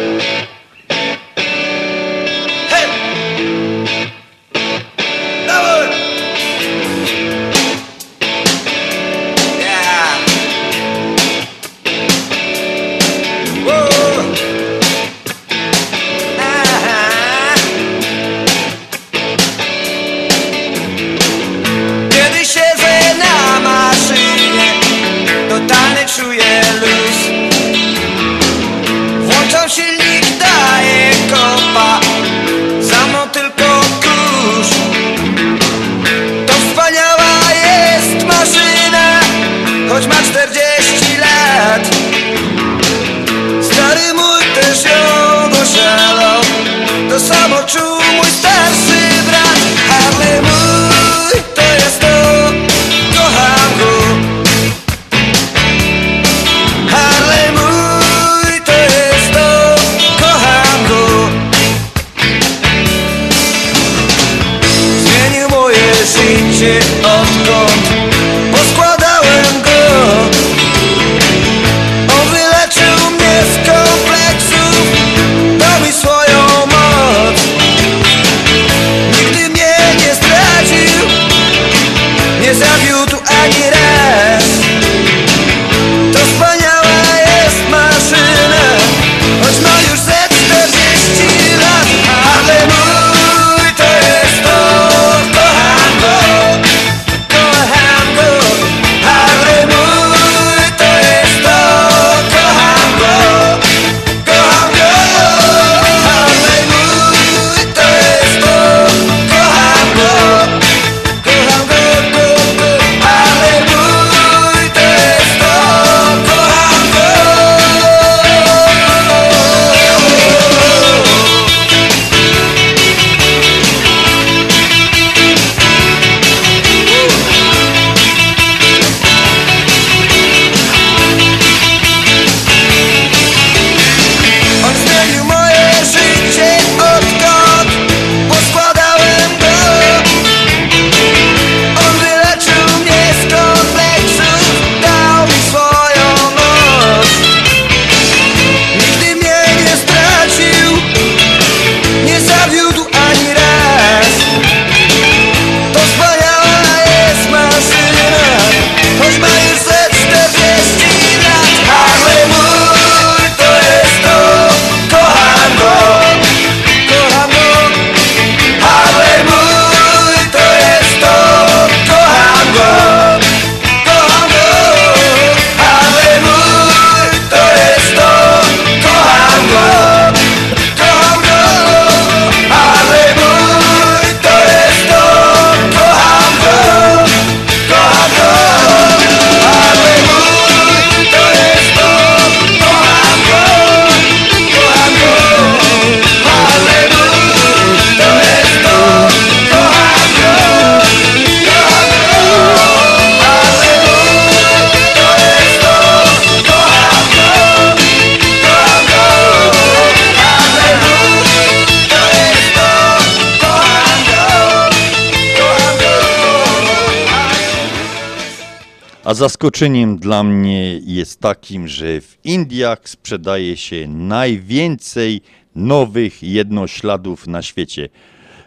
zaskoczeniem dla mnie jest takim, że w Indiach sprzedaje się najwięcej nowych jednośladów na świecie.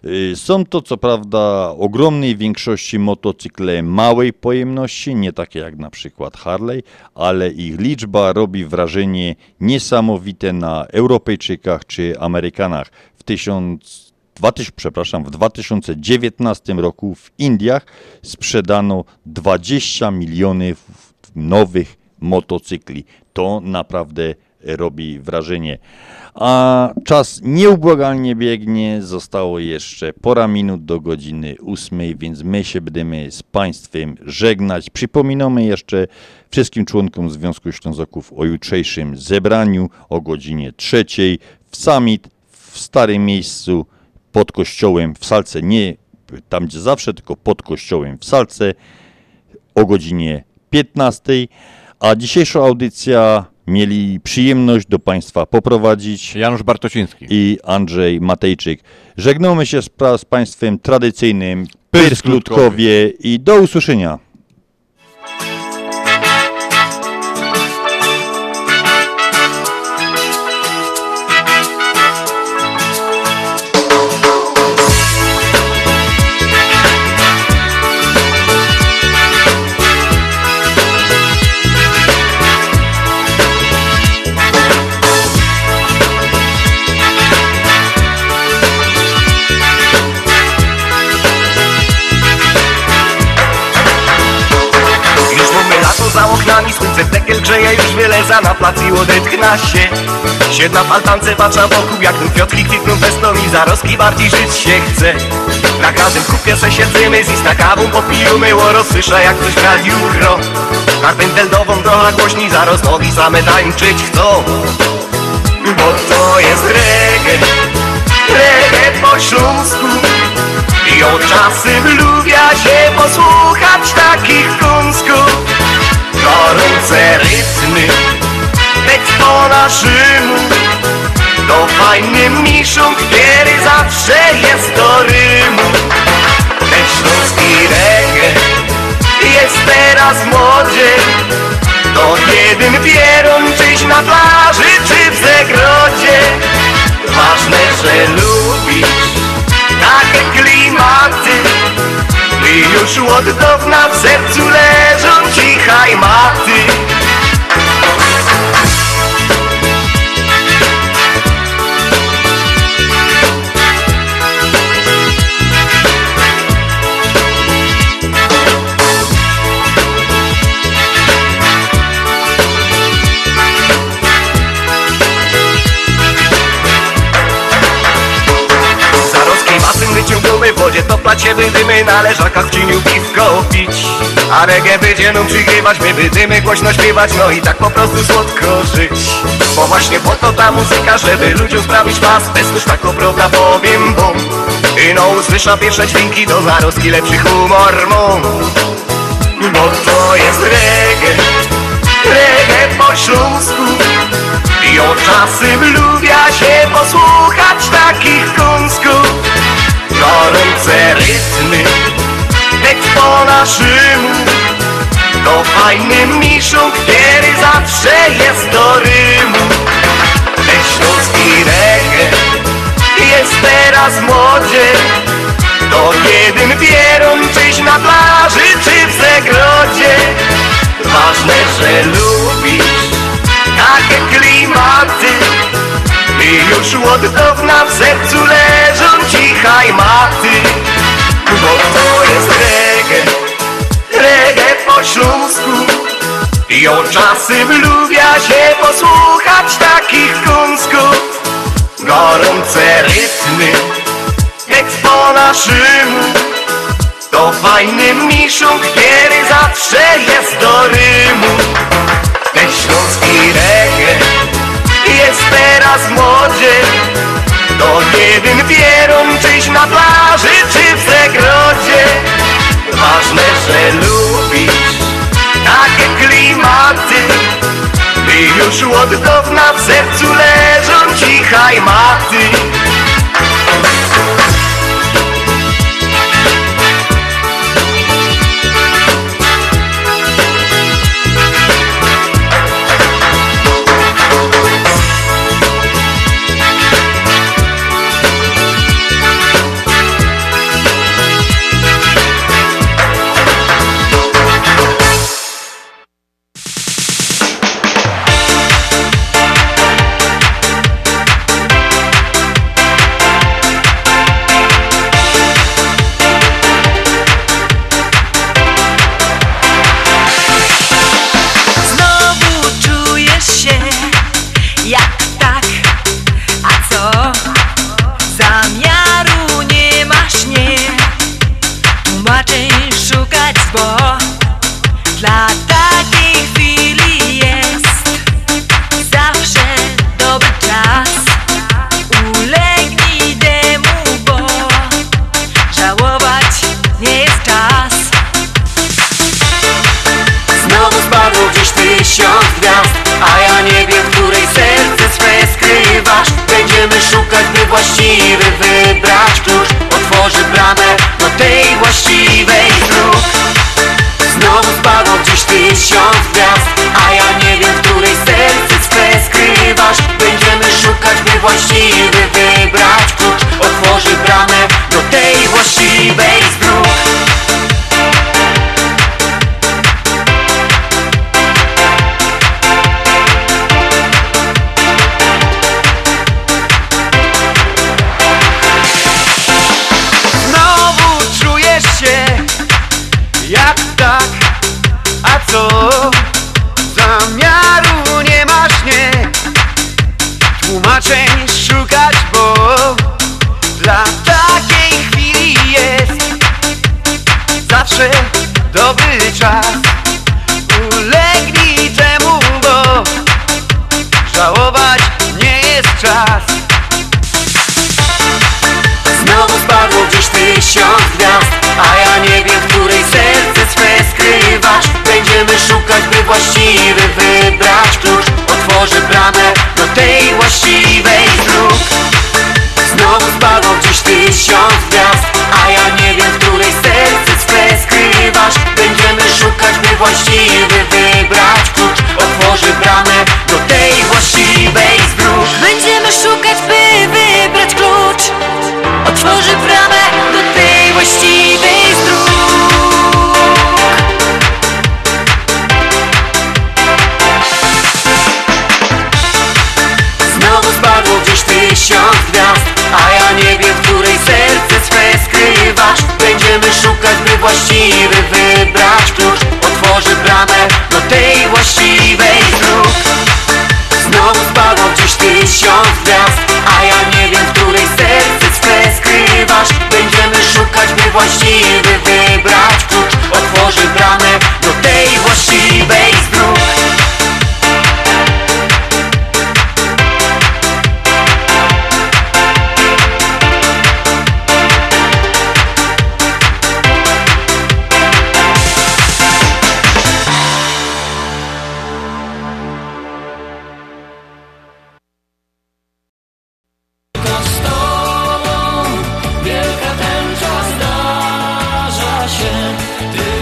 Y, Są to co prawda ogromnej większości motocykle małej pojemności, nie takie jak na przykład Harley, ale ich liczba robi wrażenie niesamowite na Europejczykach czy Amerykanach. W 1000 2000, przepraszam, w 2019 roku w Indiach sprzedano 20 milionów nowych motocykli. To naprawdę robi wrażenie. A czas nieubłagalnie biegnie, zostało jeszcze pora minut do godziny 8, więc my się będziemy z Państwem żegnać. Przypominamy jeszcze wszystkim członkom Związku Ślązaków o jutrzejszym zebraniu o godzinie 3 w Summit w Starym Miejscu pod kościołem w Salce, nie tam gdzie zawsze, tylko pod kościołem w Salce o godzinie 15. A dzisiejsza audycja mieli przyjemność do Państwa poprowadzić Janusz Bartosiński i Andrzej Matejczyk. Żegnamy się z, z Państwem tradycyjnym Ludkowie i do usłyszenia. Grzeje Już wyleza na plac i odetchna się. Siedna w altance patrza wokół Jak tu kwiatki kwitną festą i zaroski bardziej żyć się chce. Na każdym kupie se siedzimy z ista kawą popijemy Łoro słysza jak coś w radiu gro Karpenteldową trochę głośniej zaraz nogi same tańczyć chcą. Bo to jest reggae, reggae po śląsku. I od czasem lubia się posłuchać takich kąsków Gorące rytmy, tekst po naszemu To fajny miszą, który zawsze jest do rymu. Ten śląski reggae jest teraz w modzie. To jeden pieron czyś na plaży czy w zagrodzie. Ważne, że lubisz takie klimaty już od dawna w sercu leżą cichaj maty wyciągamy w wodzie Toplać się będziemy na leżakach w cieniu piwko pić. A reggae będzie nam przygrywać My będziemy głośno śpiewać No i tak po prostu słodko żyć. Bo właśnie po to ta muzyka Żeby ludziom sprawić pas. Bez już tak prawda powiem bum. I no usłysza pierwsze dźwięki Do zaroski lepszy humor mą Bo to jest reggae Reggae po śląsku. I od czasem lubia się posłuchać takich kąsków Gorące rytmy, tekst po naszemu To fajny miszą, który zawsze jest do rymu. Ten śląski reggae jest teraz w modzie To jeden pieron czyś na plaży czy w zagrodzie. Ważne, że lubisz takie klimaty I już od dawna w sercu leżą cichaj maty Bo to jest reggae, reggae po śląsku. I od czasem lubia się posłuchać takich kąsków Gorące rytmy, tekst po naszemu To fajny miszą, który zawsze jest do rymu. Ten śląski reggae jest teraz w modzie To jeden pieron czyś na plaży czy w zagrodzie Ważne, że lubisz takie klimaty. I już od dawna w sercu leżą cichaj maty